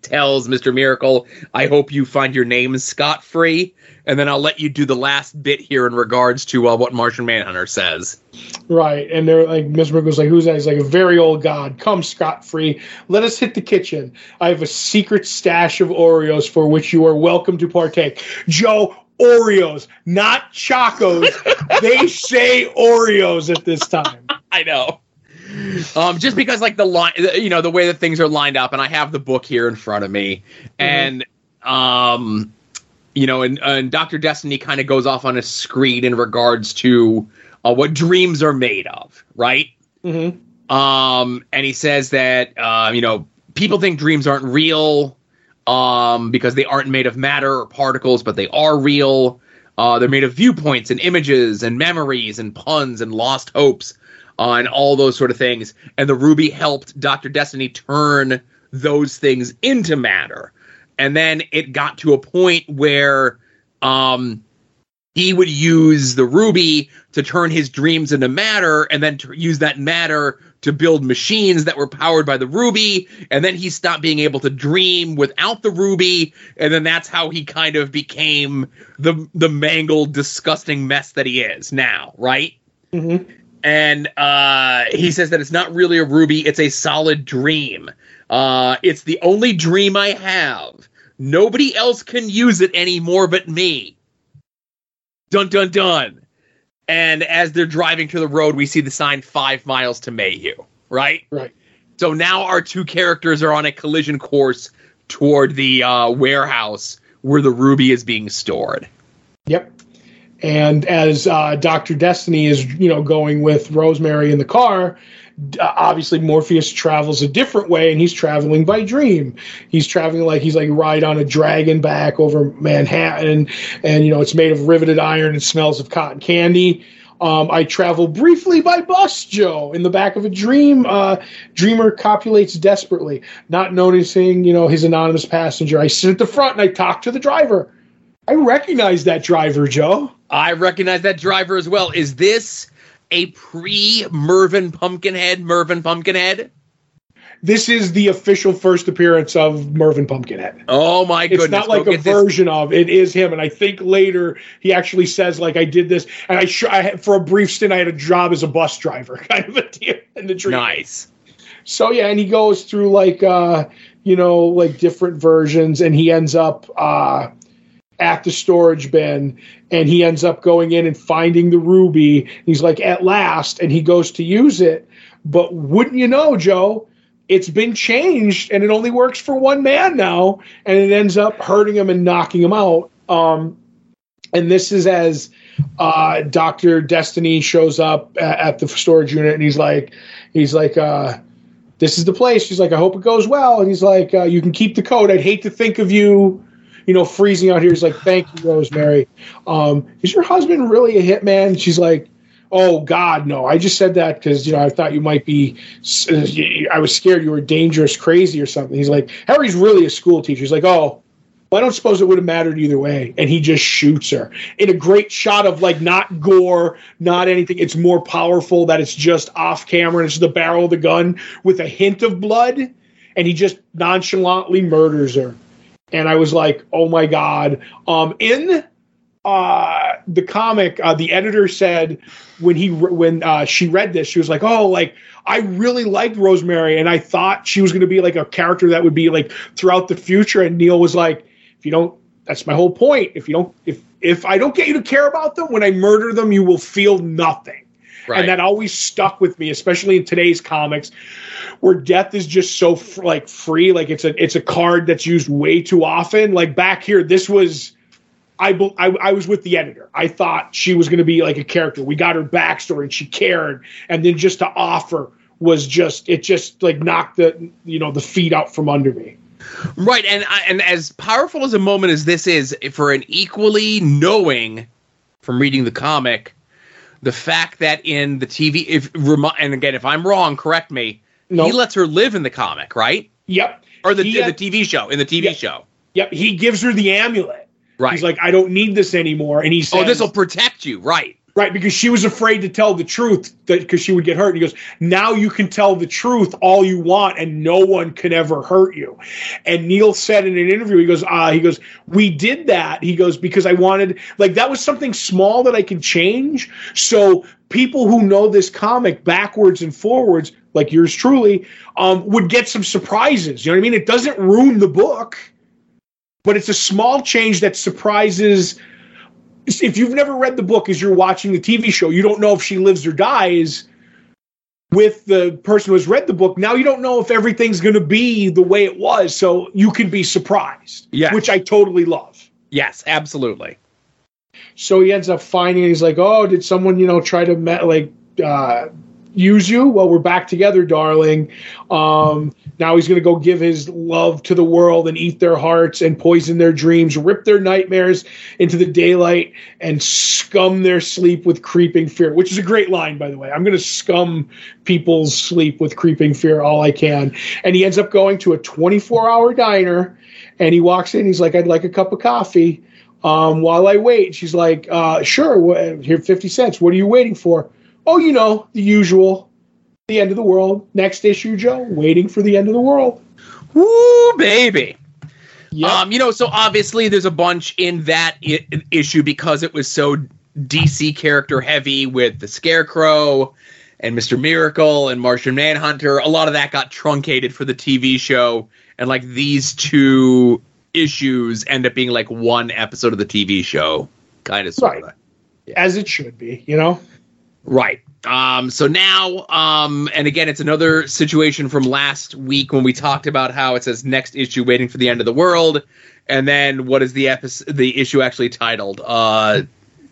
tells Mr. Miracle, I hope you find your name Scott Free. And then I'll let you do the last bit here in regards to uh, what Martian Manhunter says. Right. And they're like, Mr. Miracle's like, who's that? He's like, a very old god. Come Scott Free. Let us hit the kitchen. I have a secret stash of Oreos for which you are welcome to partake. Joe, Oreos, not Chacos. [LAUGHS] they say Oreos at this time. I know um, just because like the line, you know, the way that things are lined up, and I have the book here in front of me, mm-hmm. and um, you know, and, and Doctor Destiny kind of goes off on a screed in regards to uh, what dreams are made of, right? Mm-hmm. Um, and he says that uh, you know people think dreams aren't real um, because they aren't made of matter or particles, but they are real. Uh, they're made of viewpoints and images and memories and puns and lost hopes and all those sort of things. And the ruby helped Doctor Destiny turn those things into matter. and then it got to a point where um he would use the ruby to turn his dreams into matter and then use that matter to build machines that were powered by the ruby and then he stopped being able to dream without the ruby and then that's how he kind of became the the mangled disgusting mess that he is now right Mhm. And uh, he says that it's not really a ruby it's a solid dream. Uh, it's the only dream i have. Nobody else can use it anymore but me. Dun dun dun. And as they're driving to the road we see the sign five miles to mayhew right? Right. so now our two characters are on a collision course toward the uh, warehouse where the ruby is being stored. Yep. And as uh, Doctor Destiny is, you know, going with Rosemary in the car, obviously Morpheus travels a different way, and he's traveling by dream. He's traveling like he's like ride on a dragon back over Manhattan, and you know it's made of riveted iron and smells of cotton candy. Um, I travel briefly by bus, Joe, in the back of a dream. Uh, dreamer copulates desperately, not noticing, you know, his anonymous passenger. I sit at the front and I talk to the driver. I recognize that driver, Joe. I recognize that driver as well. Is this a pre Mervyn Pumpkinhead? Mervyn Pumpkinhead? This is the official first appearance of Mervyn Pumpkinhead. Oh my goodness! It's not like Go a get this- version of it is him, and I think later he actually says like I did this, and I, sh- I had, for a brief stint I had a job as a bus driver, [LAUGHS] kind of a deal in the dream. Nice. So yeah, and he goes through like uh, you know like different versions, and he ends up uh, at the storage bin, and he ends up going in and finding the ruby. He's like at last, and he goes to use it, but wouldn't you know, Joe? It's been changed, and it only works for one man now, and it ends up hurting him and knocking him out. Um, and this is as uh, Doctor Destiny shows up at, at the storage unit, and he's like, he's like, uh, this is the place. She's like, I hope it goes well. And he's like, uh, you can keep the code. I'd hate to think of you, you know, freezing out here. He's like, thank you, Rosemary. Um, is your husband really a hitman? She's like, oh God, no. I just said that because you know I thought you might be. I was scared you were dangerous, crazy, or something. He's like, Harry's really a school teacher. He's like, oh. I don't suppose it would have mattered either way. And he just shoots her in a great shot of like not gore, not anything. It's more powerful that it's just off camera and it's the barrel of the gun with a hint of blood. And he just nonchalantly murders her. And I was like, oh my God. Um, in uh, the comic, uh, the editor said when he when uh, she read this, she was like, "Oh, like I really liked Rosemary, and I thought she was going to be like a character that would be like throughout the future." And Neil was like, "If you don't, that's my whole point. If you don't, if if I don't get you to care about them, when I murder them, you will feel nothing." Right. And that always stuck with me, especially in today's comics, where death is just so like free. Like it's a it's a card that's used way too often. Like back here, this was. I, I, I was with the editor. I thought she was going to be like a character. We got her backstory and she cared, and then just to offer was just it just like knocked the you know the feet out from under me. Right, and and as powerful as a moment as this is for an equally knowing from reading the comic, the fact that in the TV, if and again, if I'm wrong, correct me. No. He lets her live in the comic, right? Yep. Or the He the TV show in the TV Yeah. show, Yep. He gives her the amulet. right? He's like, I don't need this anymore, and he says, oh, this will protect you, right? Right, because she was afraid to tell the truth that because she would get hurt. And he goes, Now you can tell the truth all you want, and no one can ever hurt you. And Neil said in an interview, he goes, uh, he goes, We did that. He goes, because I wanted like that was something small that I could change. So people who know this comic backwards and forwards, like yours truly, um, would get some surprises. You know what I mean? It doesn't ruin the book, but it's a small change that surprises if you've never read the book as you're watching the TV show, you don't know if she lives or dies with the person who has read the book. Now you don't know if everything's going to be the way it was, so you can be surprised, Yes. which I totally love. Yes, absolutely. So he ends up finding, he's like, "Oh, did someone, you know, try to met, like uh, use you? Well, we're back together, darling." Um, now he's going to go give his love to the world and eat their hearts and poison their dreams, rip their nightmares into the daylight, and scum their sleep with creeping fear. Which is a great line, by the way. I'm going to scum people's sleep with creeping fear all I can. And he ends up going to a 24 hour diner And he walks in. He's like, "I'd like a cup of coffee." Um, while I wait, she's like, uh, "Sure, wh- here, fifty cents. What are you waiting for?" Oh, you know, the usual. The end of the world. Next issue, Joe. Waiting for the end of the world. Woo, baby. Yep. Um, you know, so obviously there's a bunch in that I- issue because it was so DC character heavy with the Scarecrow and Mr. Miracle and Martian Manhunter. A lot of that got truncated for the TV show, and like these two issues end up being like one episode of the TV show, kind of sort of. Right. As it should be, you know. Right. Um, so now, um, and again, it's another situation from last week when we talked about how it says next issue waiting for the end of the world, and then what is the episode, the issue actually titled? Uh,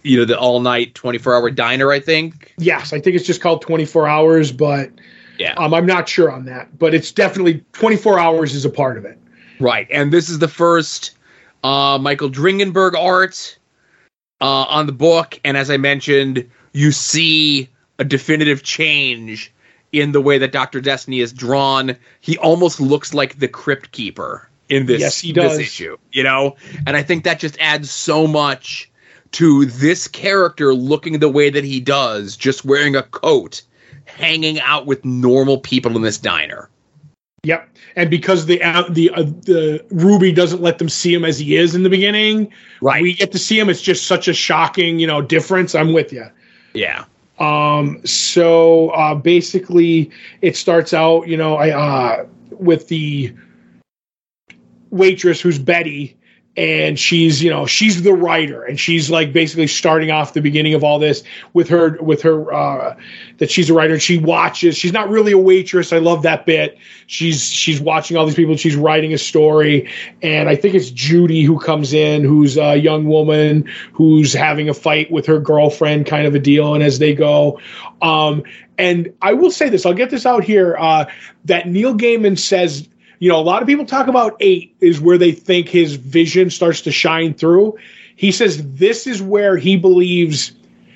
you know, the all night twenty four hour diner, I think. Yes, I think it's just called 24 hours, but Yeah. um, I'm not sure on that. But it's definitely 24 hours is a part of it. Right, and this is the first uh, Michael Dringenberg art uh, on the book, and as I mentioned, you see a definitive change in the way that Doctor Destiny is drawn. He almost looks like the Crypt Keeper in this, Yes, he this does. issue, you know, and I think that just adds so much to this character looking the way that he does, just wearing a coat, hanging out with normal people in this diner. Yep. And because the uh, the uh, the Ruby doesn't let them see him as he is in the beginning, Right. we get to see him. It's just such a shocking, you know, difference. I'm with you. Yeah. Um, so uh, basically, it starts out, you know, I uh, with the waitress who's Betty, and she's, you know, she's the writer, and she's like basically starting off the beginning of all this with her with her uh, that she's a writer. And she watches. She's not really a waitress. I love that bit. She's she's watching all these people. She's writing a story, and I think it's Judy who comes in, who's a young woman who's having a fight with her girlfriend, kind of a deal. And as they go, um, and I will say this, I'll get this out here, uh, that Neil Gaiman says. You know, a lot of people talk about eight is where they think his vision starts to shine through. He says this is where he believes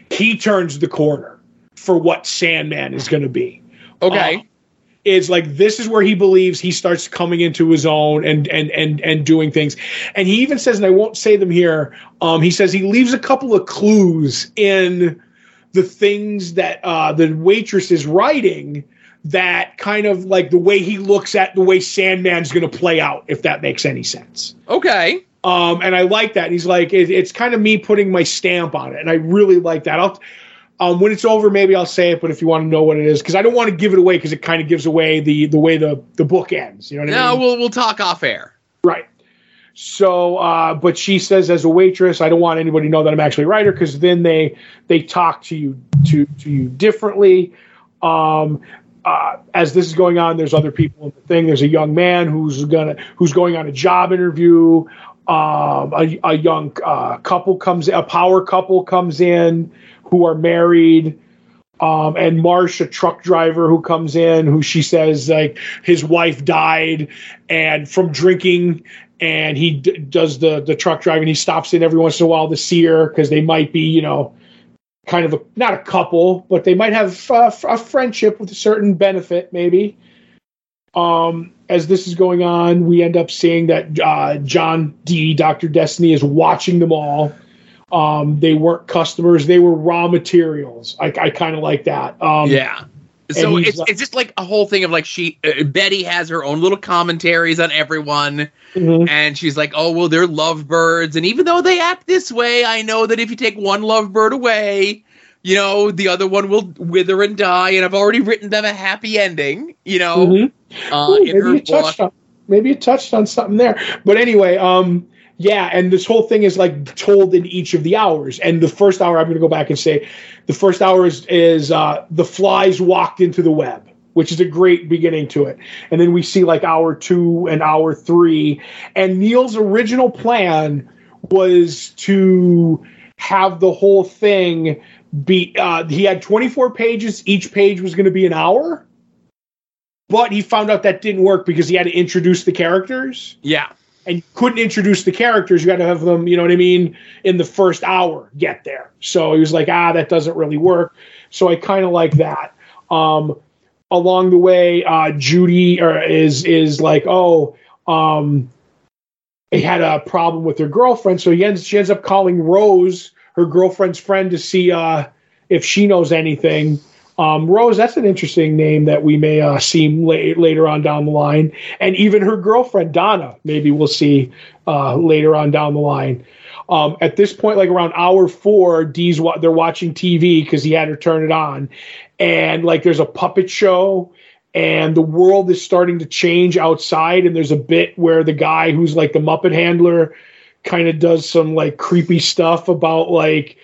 he turns the corner for what Sandman is going to be Okay. Uh, is like this is where he believes he starts coming into his own and and and and doing things and he even says and i won't say them here um he says he leaves a couple of clues in the things that uh the waitress is writing that kind of like the way he looks at the way sandman's going to play out if that makes any sense okay. um, and I like that. And he's like, it, it's kind of me putting my stamp on it, and I really like that. I'll, um, when it's over, maybe I'll say it. But if you want to know what it is, because I don't want to give it away, because it kind of gives away the the way the the book ends. You know what I No, mean? we'll we'll talk off air. Right. So, uh, but she says as a waitress, I don't want anybody to know that I'm actually a writer because then they they talk to you to to you differently. Um, uh, as this is going on, there's other people in the thing. There's a young man who's gonna who's going on a job interview. Um, a, a young uh, couple comes, a power couple comes in who are married um, and Marsh, a truck driver who comes in, who she says like his wife died and from drinking, and he d- does the the truck driving. He stops in every once in a while to see her because they might be, you know, kind of a not a couple, but they might have uh, a friendship with a certain benefit, maybe. Um, as this is going on, we end up seeing that uh, John D, Doctor Destiny, is watching them all. Um, they weren't customers; they were raw materials. I, I kind of like that. Um, yeah. So it's like- it's just like a whole thing of like she uh, Betty has her own little commentaries on everyone, mhm. and she's like, oh well, they're lovebirds, and even though they act this way, I know that if you take one lovebird away, you know the other one will wither and die, and I've already written them a happy ending, you know, Mhm. uh, Ooh, maybe you touched on maybe you touched on something there. But anyway, um, yeah, and this whole thing is like told in each of the hours. And the first hour, I'm going to go back and say, the first hour is is uh, the flies walked into the web, which is a great beginning to it. And then we see like hour two and hour three. And Neil's original plan was to have the whole thing be. Uh, he had 24 pages. Each page was going to be an hour but he found out that didn't work because he had to introduce the characters Yeah. And you couldn't introduce the characters you had to have them you know what i mean in the first hour get there. So he was like ah that doesn't really work. So i kind of like that. Um along the way uh judy or is is like oh um he had a problem with her girlfriend, so he ends, she ends up calling Rose, her girlfriend's friend, to see uh, if she knows anything. Um, Rose, that's an interesting name that we may uh, see la- later on down the line, and even her girlfriend Donna, maybe we'll see uh, later on down the line. Um, at this point, like around hour four, Dee's wa- they're watching TV because he had her turn it on, and like there's a puppet show, and the world is starting to change outside, and there's a bit where the guy who's like the Muppet handler kind of does some like creepy stuff about like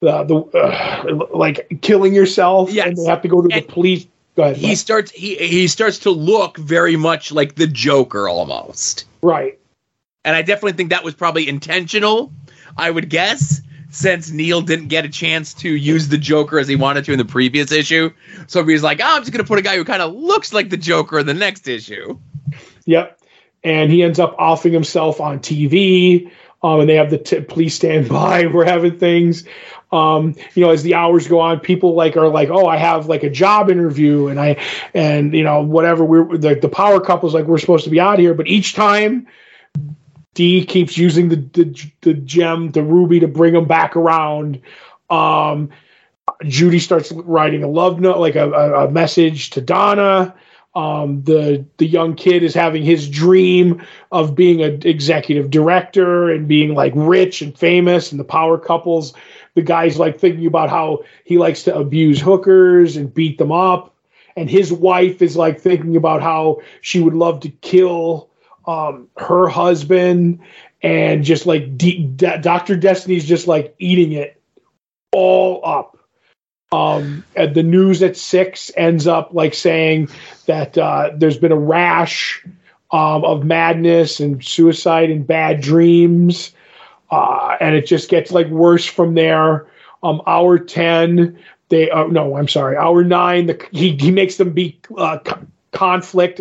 the the uh, like killing yourself, Yes. and they have to go to And the police. Go ahead. He Mike. starts he he starts to look very much like the Joker almost. right. And I definitely think that was probably intentional, I would guess, since Neil didn't get a chance to use the Joker as he wanted to in the previous issue. So he's like, oh, I'm just going to put a guy who kind of looks like the Joker in the next issue. Yep. And he ends up offing himself on TV. Um, and they have the t- police stand by. [LAUGHS] We're having things. Um, you know, as the hours go on, people like are like, "Oh, I have like a job interview," and I, and you know, whatever. We're the, the power couple's like, "We're supposed to be out here," but each time, D keeps using the the, the gem, the ruby, to bring him back around. Um, Judy starts writing a love note, like a, a, a message to Donna. Um, the the young kid is having his dream of being an executive director and being like rich and famous, and the power couples. The guy's like thinking about how he likes to abuse hookers and beat them up, and his wife is like thinking about how she would love to kill um, her husband, and just like D- D- Doctor Destiny's just like eating it all up. Um, and the news at six ends up like saying that uh, there's been a rash um, of madness and suicide and bad dreams, uh, and it just gets like worse from there. Um, hour ten, they uh, no, I'm sorry, hour nine, the, he he makes them be uh, co- conflict.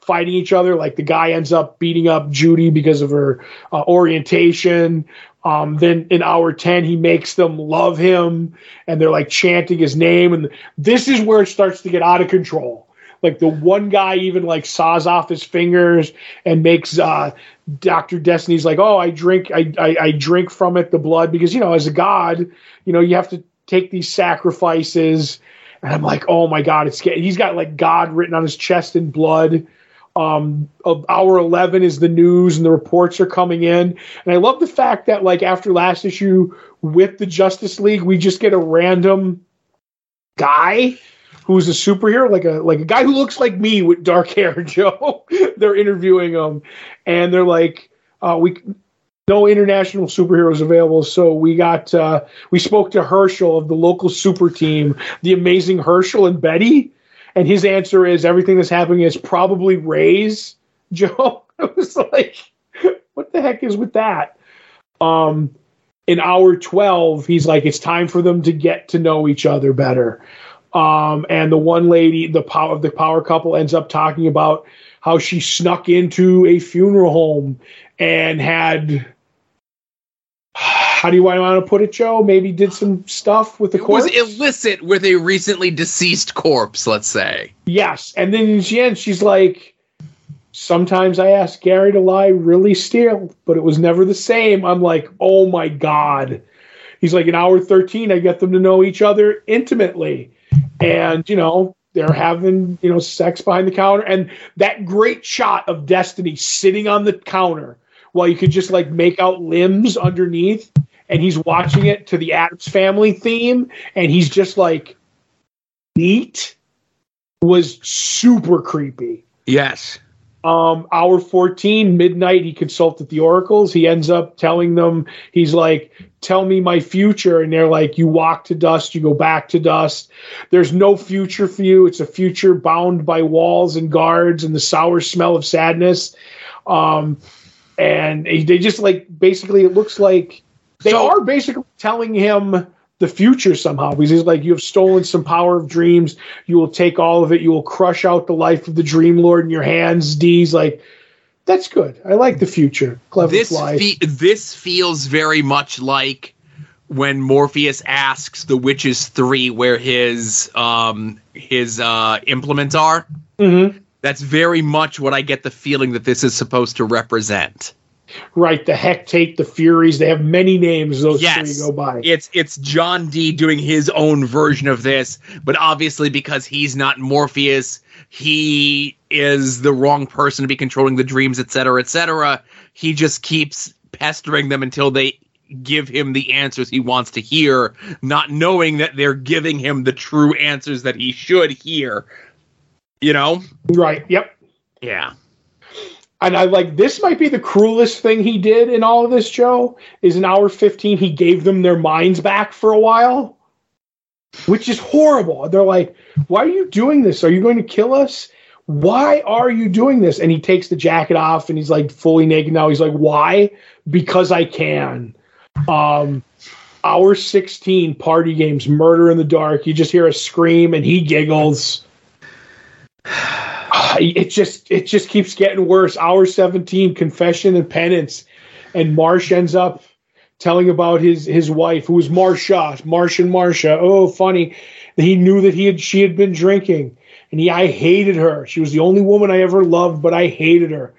Fighting each other, like the guy ends up beating up Judy because of her uh, orientation. Um, then in hour 10, he makes them love him and they're like chanting his name. And this is where it starts to get out of control. Like the one guy even like saws off his fingers and makes uh, Dr. Destiny's like, oh, I drink, I, I, I drink from it the blood because, you know, as a god, you know, you have to take these sacrifices. And I'm like, oh my God, it's he's got like God written on his chest in blood um, of hour 11 is the news and the reports are coming in. And I love the fact that, like, after last issue with the Justice League, we just get a random guy who's a superhero, like a like a guy who looks like me with dark [LAUGHS] hair, Joe. they're interviewing him, and they're like, uh, "We no international superheroes available." So we got uh, we spoke to Herschel of the local super team, the amazing Herschel and Betty, and his answer is everything that's happening is probably Ray's. [LAUGHS] Joe, [LAUGHS] I was like, "What the heck is with that?" Um, in hour 12 he's like it's time for them to get to know each other better um, and the one lady the power the power couple ends up talking about how she snuck into a funeral home and had [SIGHS] how do you want to put it joe? Maybe did some stuff with the It was illicit with a recently deceased corpse, let's say. yes and then in the end she's like sometimes i ask gary to lie really still but it was never the same. I'm like oh my god. He's like in hour 13 i get them to know each other intimately and you know they're having you know sex behind the counter and that great shot of destiny sitting on the counter while you could just like make out limbs underneath and he's watching it to the Addams Family theme and he's just like neat was super creepy Yes. Um, hour 14 midnight he consulted the oracles. He ends up telling them he's like tell me my future. And they're like you walk to dust you go back to dust. There's no future for you. It's a future bound by walls and guards and the sour smell of sadness. Um, and they just like basically it looks like they So- are basically telling him the future somehow because he's like you have stolen some power of dreams you will take all of it you will crush out the life of the dream lord in your hands d's like that's good i like the future clever This fe- this feels very much like when Morpheus asks the witches three where his um his uh implements are. Mhm. That's very much what I get the feeling that this is supposed to represent. Right, the Hectate, the Furies, they have many names. Those Yes. three go by. It's it's John D doing his own version of this, but obviously because he's not Morpheus, he is the wrong person to be controlling the dreams, etc., cetera, et cetera. He just keeps pestering them until they give him the answers he wants to hear, not knowing that they're giving him the true answers that he should hear. You know? right. Yep. Yeah. And I like this might be the cruelest thing he did in all of this, Joe. Is in hour 15, he gave them their minds back for a while, which is horrible. They're like, Why are you doing this? Are you going to kill us? Why are you doing this? And he takes the jacket off and he's like fully naked now. He's like, Why? Because I can. Um, hour 16, party games, murder in the dark. You just hear a scream and he giggles [SIGHS] it just it just keeps getting worse. Hour 17, confession and penance. And Marsh ends up telling about his his wife, who was Marsha, Marsh and Marsha. Oh, funny. He knew that he had she had been drinking. And he I hated her. She was the only woman I ever loved, but I hated her.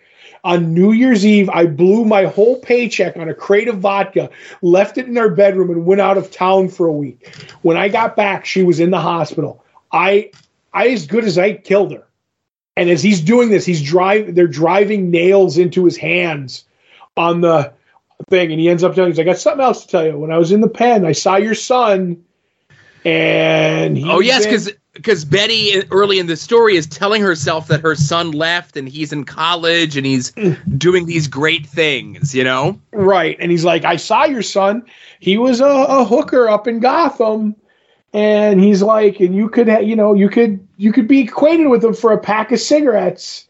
On New Year's Eve, I blew my whole paycheck on a crate of vodka, left it in her bedroom, and went out of town for a week. When I got back, she was in the hospital. I I as good as I killed her. And as he's doing this, he's drive they're driving nails into his hands on the thing, and he ends up telling he's like, I got something else to tell you. When I was in the pen, I saw your son, and he Oh yes, because because Betty early in the story is telling herself that her son left and he's in college and he's mm. doing these great things, you know. Right. And he's like, I saw your son. He was a, a hooker up in Gotham. And he's like, and you could, you know, you could, you could be acquainted with him for a pack of cigarettes,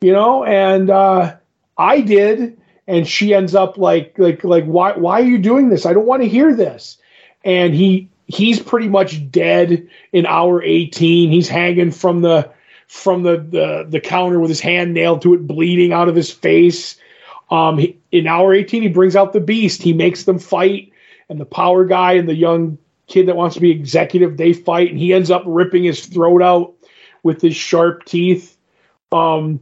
you know. And uh, I did. And she ends up like, like, like, why, why are you doing this? I don't want to hear this. And he, he's pretty much dead in hour 18. He's hanging from the, from the, the, the counter with his hand nailed to it, bleeding out of his face. Um, he, in hour 18, he brings out the beast. He makes them fight, and the power guy and the young kid that wants to be executive, they fight, and he ends up ripping his throat out with his sharp teeth. Um,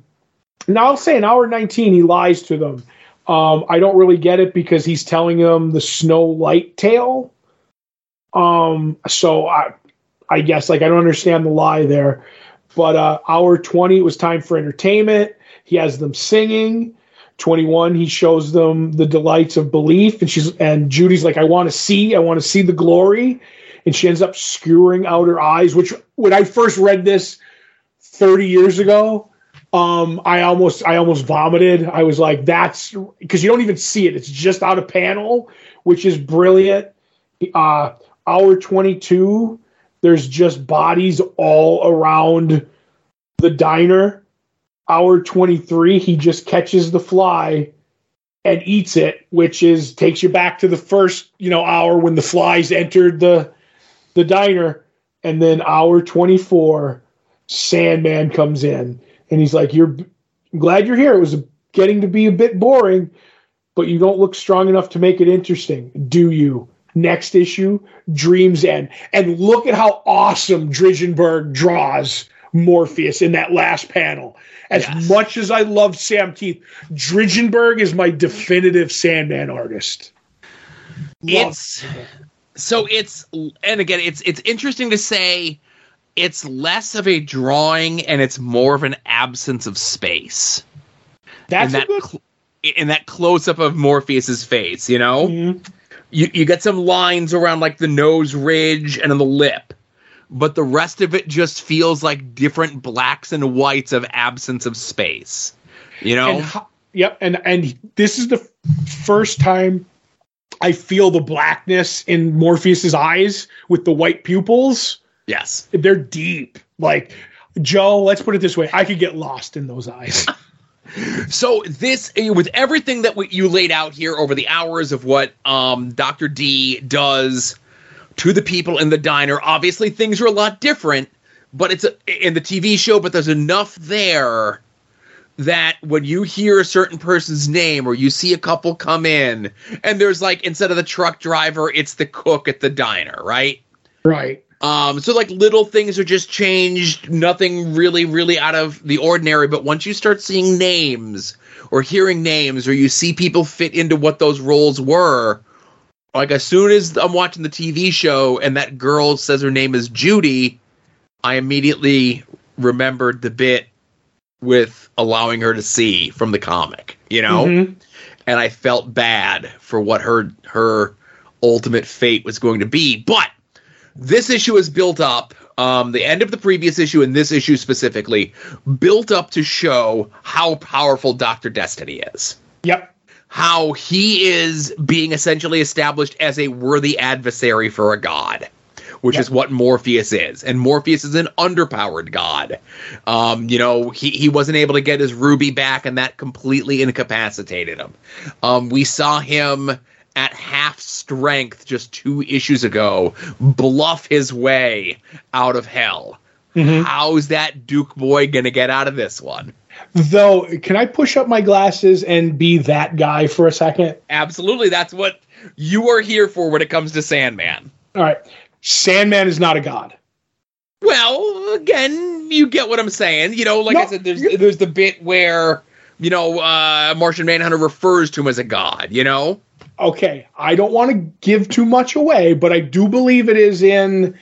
now I'll say in hour 19, he lies to them. Um, I don't really get it because he's telling them the Snow Light tale. Um, so I, I guess like I don't understand the lie there. But uh, hour 20, it was time for entertainment. He has them singing. 21 he shows them the delights of belief and she's and judy's like i want to see i want to see the glory and she ends up skewering out her eyes which when i first read this 30 years ago um i almost i almost vomited. I was like that's because you don't even see it it's just out of panel which is brilliant. Uh hour 22 there's just bodies all around the diner hour 23 he just catches the fly and eats it which is takes you back to the first you know hour when the flies entered the the diner. And then hour 24 sandman comes in and he's like you're I'm glad you're here. It was getting to be a bit boring but you don't look strong enough to make it interesting. Do you? Next issue dreams end. And look at how awesome Dringenberg draws morpheus in that last panel as Yes. much as I love Sam Kieth, Dringenberg is my definitive Sandman artist. Love It's so it's and again it's it's interesting to say it's less of a drawing and it's more of an absence of space That's in a that good. cl- in that close up of Morpheus's face, you know? Mhm. You you get some lines around like the nose ridge and on the lip. But the rest of it just feels like different blacks and whites of absence of space. You know? And yep, and and this is the first time I feel the blackness in Morpheus's eyes with the white pupils. yes. They're deep. Like Joe, let's put it this way: I could get lost in those eyes. [LAUGHS] [LAUGHS] So this, with everything that we, you laid out here over the hours of what um, Doctor D does to the people in the diner, obviously things are a lot different. But it's a, in the TV show, but there's enough there that when you hear a certain person's name or you see a couple come in, and there's like instead of the truck driver, it's the cook at the diner, right? right. Um, so like little things are just changed, nothing really, really out of the ordinary. But once you start seeing names, or hearing names or you see people fit into what those roles were, like as soon as I'm watching the TV show and that girl says her name is Judy, I immediately remembered the bit with allowing her to see from the comic, you know? Mhm. And I felt bad for what her her ultimate fate was going to be. But this issue is built up um, the end of the previous issue and this issue specifically built up to show how powerful Dr. Destiny is Yep. How he is being essentially established as a worthy adversary for a god, which Yep. is what Morpheus is. And Morpheus is an underpowered god. Um, you know, he, he wasn't able to get his ruby back, and that completely incapacitated him. Um, we saw him at half strength just two issues ago bluff his way out of hell. Mhm. How's that Duke boy gonna get out of this one? Though, can I push up my glasses and be that guy for a second? Absolutely, that's what you are here for when it comes to Sandman. All right. Sandman is not a god. Well, again, you get what I'm saying. You know, like I said, there's there's the bit where you know uh, Martian Manhunter refers to him as a god. You know, Okay, I don't want to give too much away, but I do believe it is in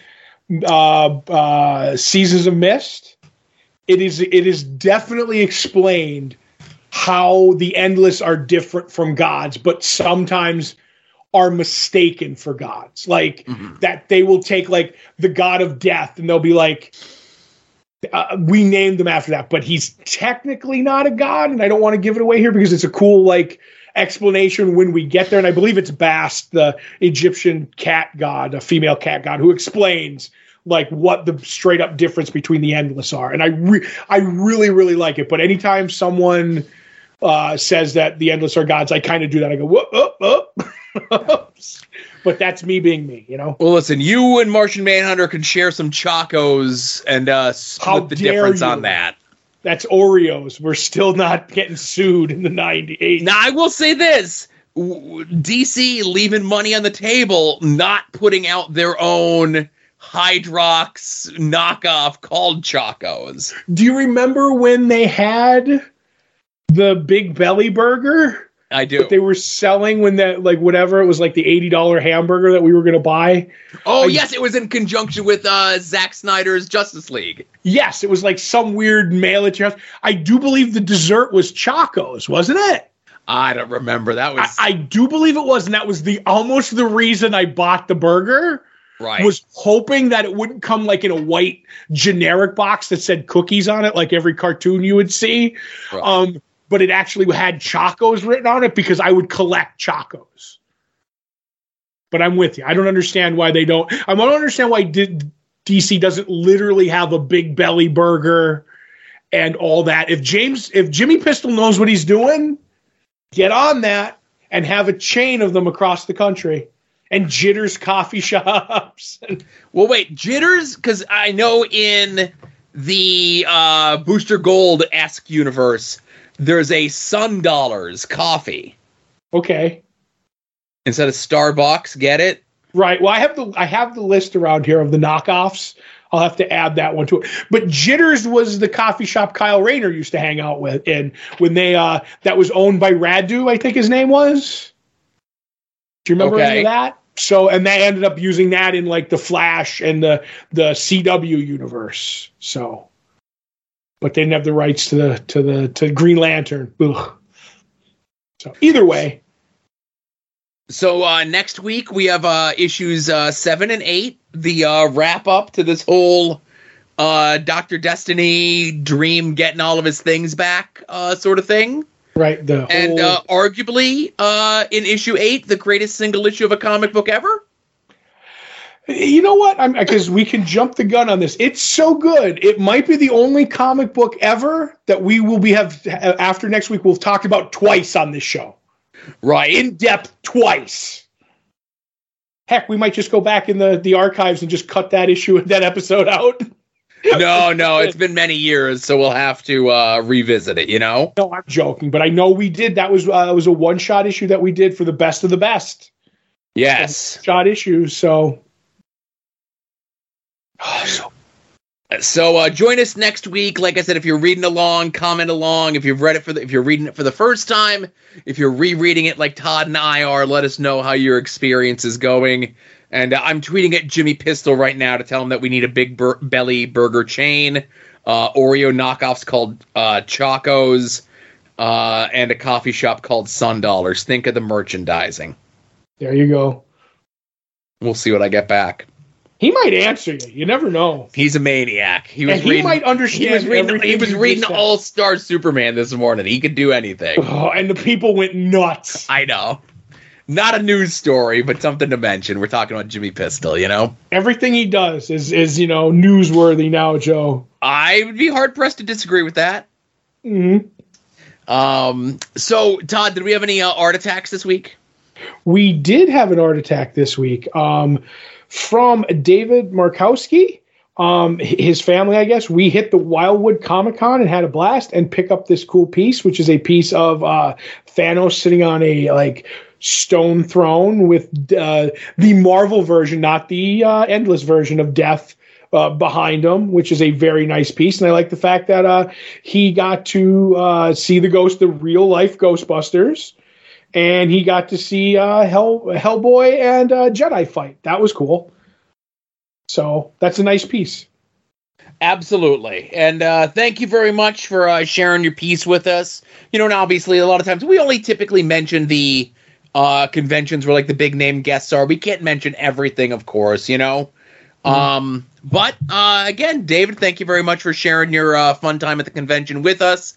uh, uh, Seasons of Mist. It is it is definitely explained how the endless are different from gods, but sometimes are mistaken for gods. Like Mhm. that they will take like the god of death and they'll be like uh, we named him after that, but he's technically not a god, and I don't want to give it away here because it's a cool like explanation when we get there. And I believe it's Bast, the Egyptian cat god, a female cat god, who explains like what the straight up difference between the endless are. And I re- I really really like it. But anytime someone uh, says that the endless are gods, I kind of do that. I go whoop whoop whoop. [LAUGHS] but that's me being me, you know. well, listen, you and Martian Manhunter can share some Chocos and uh, split How the difference you. on that. That's Oreos. We're still not getting sued in the 98. Now, I will say this: DC leaving money on the table, not putting out their own Hydrox knockoff called Chocos. Do you remember when they had the Big Belly Burger I do. that they were selling when that like whatever it was like the eighty dollar hamburger that we were gonna buy? Oh I- yes, it was in conjunction with uh, Zack Snyder's Justice League. Yes, it was like some weird mail at your house. I do believe the dessert was Chocos, wasn't it? I don't remember. That I, was I do believe it was, and that was the almost the reason I bought the burger. Right. was hoping that it wouldn't come like in a white generic box that said cookies on it, like every cartoon you would see. Right. Um, but it actually had Chocos written on it because I would collect Chocos. But I'm with you. I don't understand why they don't. I don't understand why DC doesn't literally have a big belly burger and all that. If James, if Jimmy Pistol knows what he's doing, get on that and have a chain of them across the country and Jitters coffee shops. [LAUGHS] well, wait, jitters because I know in the uh, Booster Gold esque universe, there's a Sun Dollars coffee okay. instead of Starbucks. Get it? Right. Well, I have the I have the list around here of the knockoffs. I'll have to add that one to it. But Jitters was the coffee shop Kyle Rayner used to hang out with, and when they uh that was owned by Radu, I think his name was. Do you remember any of that? So, and they ended up using that in like the Flash and the the CW universe. So, but they didn't have the rights to the to the to Green Lantern. Ugh. So either way, So uh, next week we have uh, issues uh, seven and eight, the uh, wrap up to this whole uh, Doctor Destiny dream getting all of his things back uh, sort of thing. Right? The And whole- uh, arguably, uh, in issue eight, the greatest single issue of a comic book ever. You know what? I'm because we can jump the gun on this. It's so good. It might be the only comic book ever that we will be have after next week. We'll talk about twice on this show, Right. in depth twice. Heck, we might just go back in the the archives and just cut that issue and [LAUGHS] that episode out. [LAUGHS] no, no, it's been many years, so we'll have to uh, revisit it. You know. No, I'm joking, but I know we did. That was uh, was a one shot issue that we did for the best of the best Yes. shot issues. So, oh, [SIGHS] so So uh, join us next week. Like I said, if you're reading along, comment along. If you've read it for the, if you're reading it for the first time, if you're rereading it like Todd and I are, let us know how your experience is going. And uh, I'm tweeting at Jimmy Pistol right now to tell him that we need a big bur- belly burger chain, uh, Oreo knockoffs called uh, Chocos, uh, and a coffee shop called Sun Dollars. Think of the merchandising. There you go. We'll see what I get back. He might answer you. You never know. He's a maniac. He was and he reading. might understand. He was reading. He was reading. All Star Superman this morning. He could do anything. Oh, and the people went nuts. I know. Not a news story, but something to mention. We're talking about Jimmy Pistol. You know, Everything he does is is you know newsworthy now, Joe. I would be hard pressed to disagree with that. hmm Um. So, Todd, did we have any uh, art attacks this week? We did have an art attack this week um, from David Markowski. Um, his family, I guess, we hit the Wildwood Comic Con and had a blast and pick up this cool piece, which is a piece of uh, Thanos sitting on a like stone throne with uh, the Marvel version, not the uh, endless version of Death. Uh, behind him, which is a very nice piece, and I like the fact that uh, he got to uh, see the ghost, the real life Ghostbusters, and he got to see uh, Hell Hellboy and uh, Jedi fight. That was cool. So that's a nice piece. Absolutely. And uh, thank you very much for uh, sharing your piece with us. You know, and obviously, a lot of times we only typically mention the uh, conventions where like the big name guests are. We can't mention everything, of course, you know. Um, but uh, again, David, thank you very much for sharing your uh, fun time at the convention with us.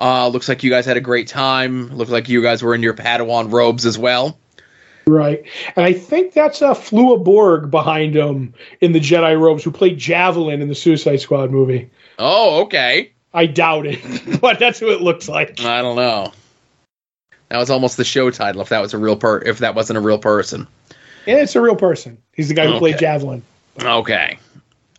Uh, looks like you guys had a great time. Looks like you guys were in your Padawan robes as well. Right. And I think that's uh, Flula Borg behind him in the Jedi robes who played Javelin in the Suicide Squad movie. Oh, okay. I doubt it, [LAUGHS] but that's who it looks like. I don't know. That was almost the show title. If that was a real per, if that wasn't a real person. Yeah, it's a real person. He's the guy who played Javelin. Okay.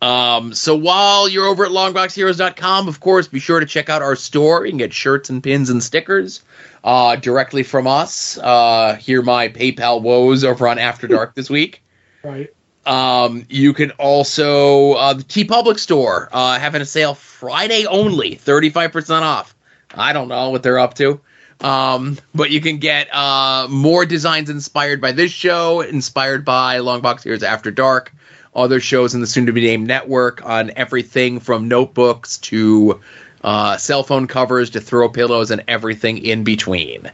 Um, so while you're over at longboxheroes.com, of course, be sure to check out our store. You can get shirts and pins and stickers uh, directly from us. Uh, hear my PayPal woes over on After Dark this week. Right. Um, you can also uh, the TeePublic store uh, having a sale Friday only, thirty five percent off. I don't know what they're up to, um, but you can get uh, more designs inspired by this show, inspired by Longbox Heroes After Dark, other shows in the soon to be named network on everything from notebooks to uh, cell phone covers to throw pillows and everything in between.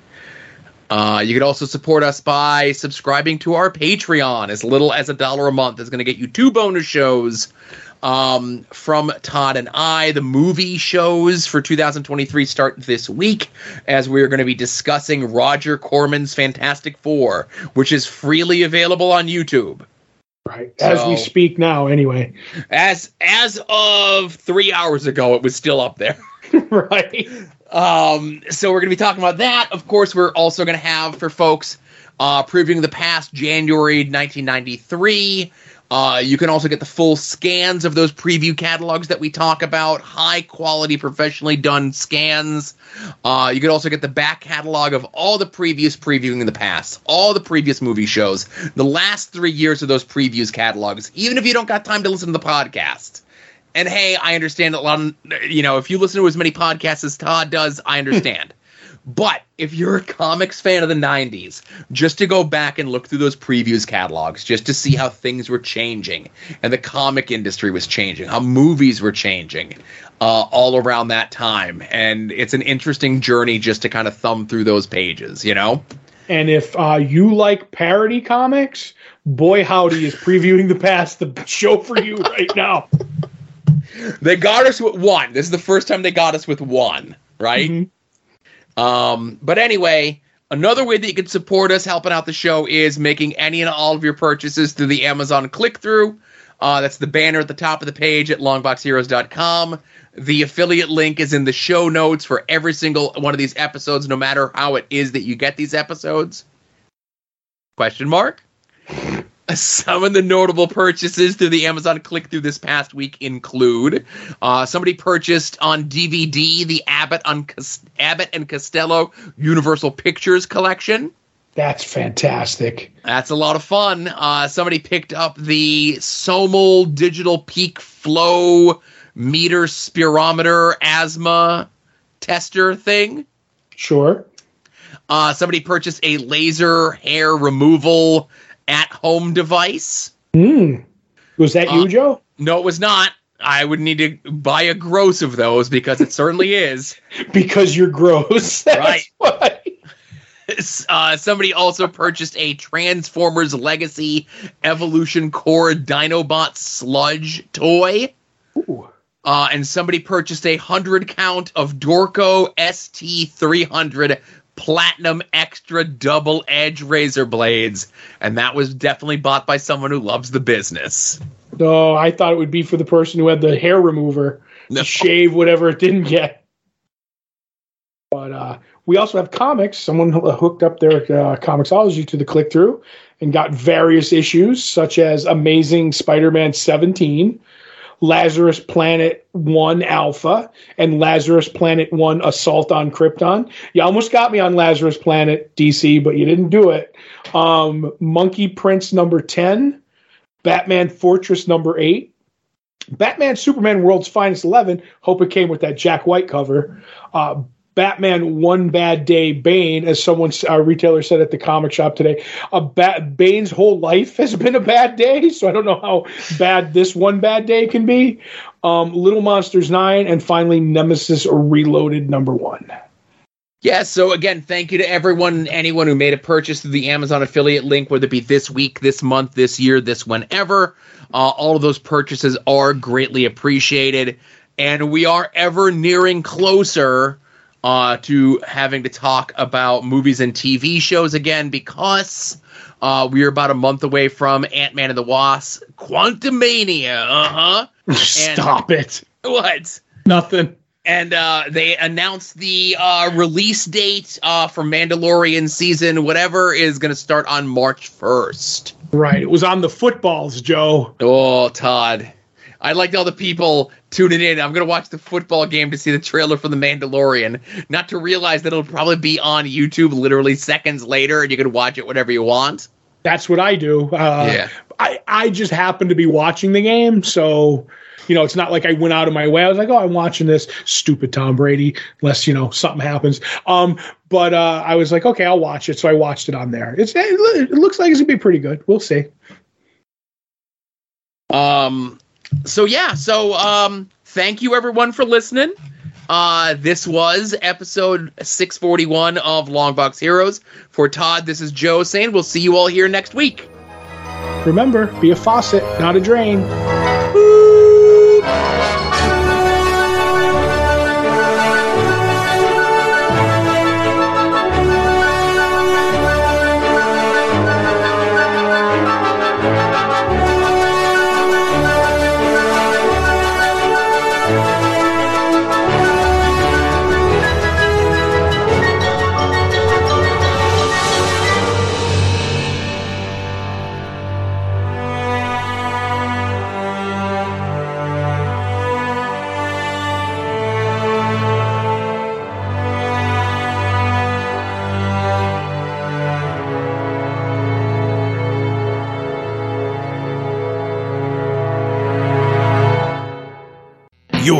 Uh, you can also support us by subscribing to our Patreon. As little as a dollar a month is going to get you two bonus shows um, from Todd and I. The movie shows for 2023 start this week as we're going to be discussing Roger Corman's Fantastic Four, which is freely available on YouTube. Right. As we speak now, anyway. As as of three hours ago, it was still up there. [LAUGHS] [LAUGHS] right. Um, so we're going to be talking about that. Of course, we're also going to have for folks uh, previewing the past January 1993. Uh, you can also get the full scans of those preview catalogs that we talk about, high quality, professionally done scans. Uh, you can also get the back catalog of all the previous previewing in the past, all the previous movie shows, the last three years of those previews catalogs, even if you don't got time to listen to the podcast. And hey, I understand a lot of, you know, if you listen to as many podcasts as Todd does, I understand. [LAUGHS] but if you're a comics fan of the 90s, just to go back and look through those previews catalogs, just to see how things were changing and the comic industry was changing, how movies were changing uh, all around that time. And it's an interesting journey just to kind of thumb through those pages, you know? And if uh, you like parody comics, boy howdy is previewing the past the show for you right now. [LAUGHS] They got us with one. This is the first time they got us with one, right? Mhm. Um, but anyway, another way that you can support us helping out the show is making any and all of your purchases through the Amazon click through. Uh, that's the banner at the top of the page at longboxheroes.com. The affiliate link is in the show notes for every single one of these episodes, no matter how it is that you get these episodes. Question mark? [LAUGHS] Some of the notable purchases through the Amazon click through this past week include uh, somebody purchased on DVD the Abbott, on Abbott and Costello Universal Pictures collection. That's fantastic. That's a lot of fun. Uh, somebody picked up the Somel Digital Peak Flow Meter Spirometer Asthma Tester thing. Sure. Uh, somebody purchased a laser hair removal at home device. Hmm. Was that you, Uh, Joe? No, it was not. I would need to buy a gross of those because it certainly is. [LAUGHS] Because you're gross. [LAUGHS] That's Right. why. Uh, somebody also purchased a Transformers Legacy Evolution Core Dinobot Sludge toy. Ooh. Uh, and somebody purchased a 100 count of Dorco ST300 Platinum Extra Double Edge Razor Blades. And that was definitely bought by someone who loves the business. No, I thought it would be for the person who had the hair remover No. to shave whatever it didn't get. But uh, we also have comics. Someone hooked up their uh, Comixology to the click through and got various issues, such as Amazing Spider Man 17, Lazarus Planet 1 Alpha, and Lazarus Planet 1 Assault on Krypton. You almost got me on Lazarus Planet DC, but you didn't do it. Um, Monkey Prince number 10, Batman Fortress number 8, Batman Superman World's Finest 11. Hope it came with that Jack White cover. Uh, Batman One Bad Day Bane, as someone a retailer said at the comic shop today, a ba- Bane's whole life has been a bad day, so I don't know how bad this one bad day can be. Um, Little Monsters Nine, and finally Nemesis Reloaded number one. Yeah, so again, thank you to everyone, anyone who made a purchase through the Amazon affiliate link, whether it be this week, this month, this year, this whenever. Uh, all of those purchases are greatly appreciated. And we are ever nearing closer uh, to having to talk about movies and TV shows again because uh, we are about a month away from Ant Man and the Wasp, Quantumania. Uh huh. [LAUGHS] Stop it. What? Nothing. and uh, they announced the uh, release date uh, for Mandalorian season, whatever, is going to start on March 1st. Right. It was on the footballs, Joe. Oh, Todd. I liked all the people tuning in. I'm going to watch the football game to see the trailer for The Mandalorian, not to realize that it'll probably be on YouTube literally seconds later and you can watch it whenever you want. That's what I do. Uh, Yeah. I, I just happen to be watching the game. So, you know, it's not like I went out of my way. I was like, oh, I'm watching this stupid Tom Brady, unless, you know, something happens. Um, but uh, I was like, okay, I'll watch it. So I watched it on there. It's, it, it looks like it's going to be pretty good. We'll see. Um, so yeah, so um, thank you everyone for listening. Uh, this was episode 641 of Longbox Heroes. For Todd, this is Joe saying we'll see you all here next week. Remember, be a faucet, not a drain.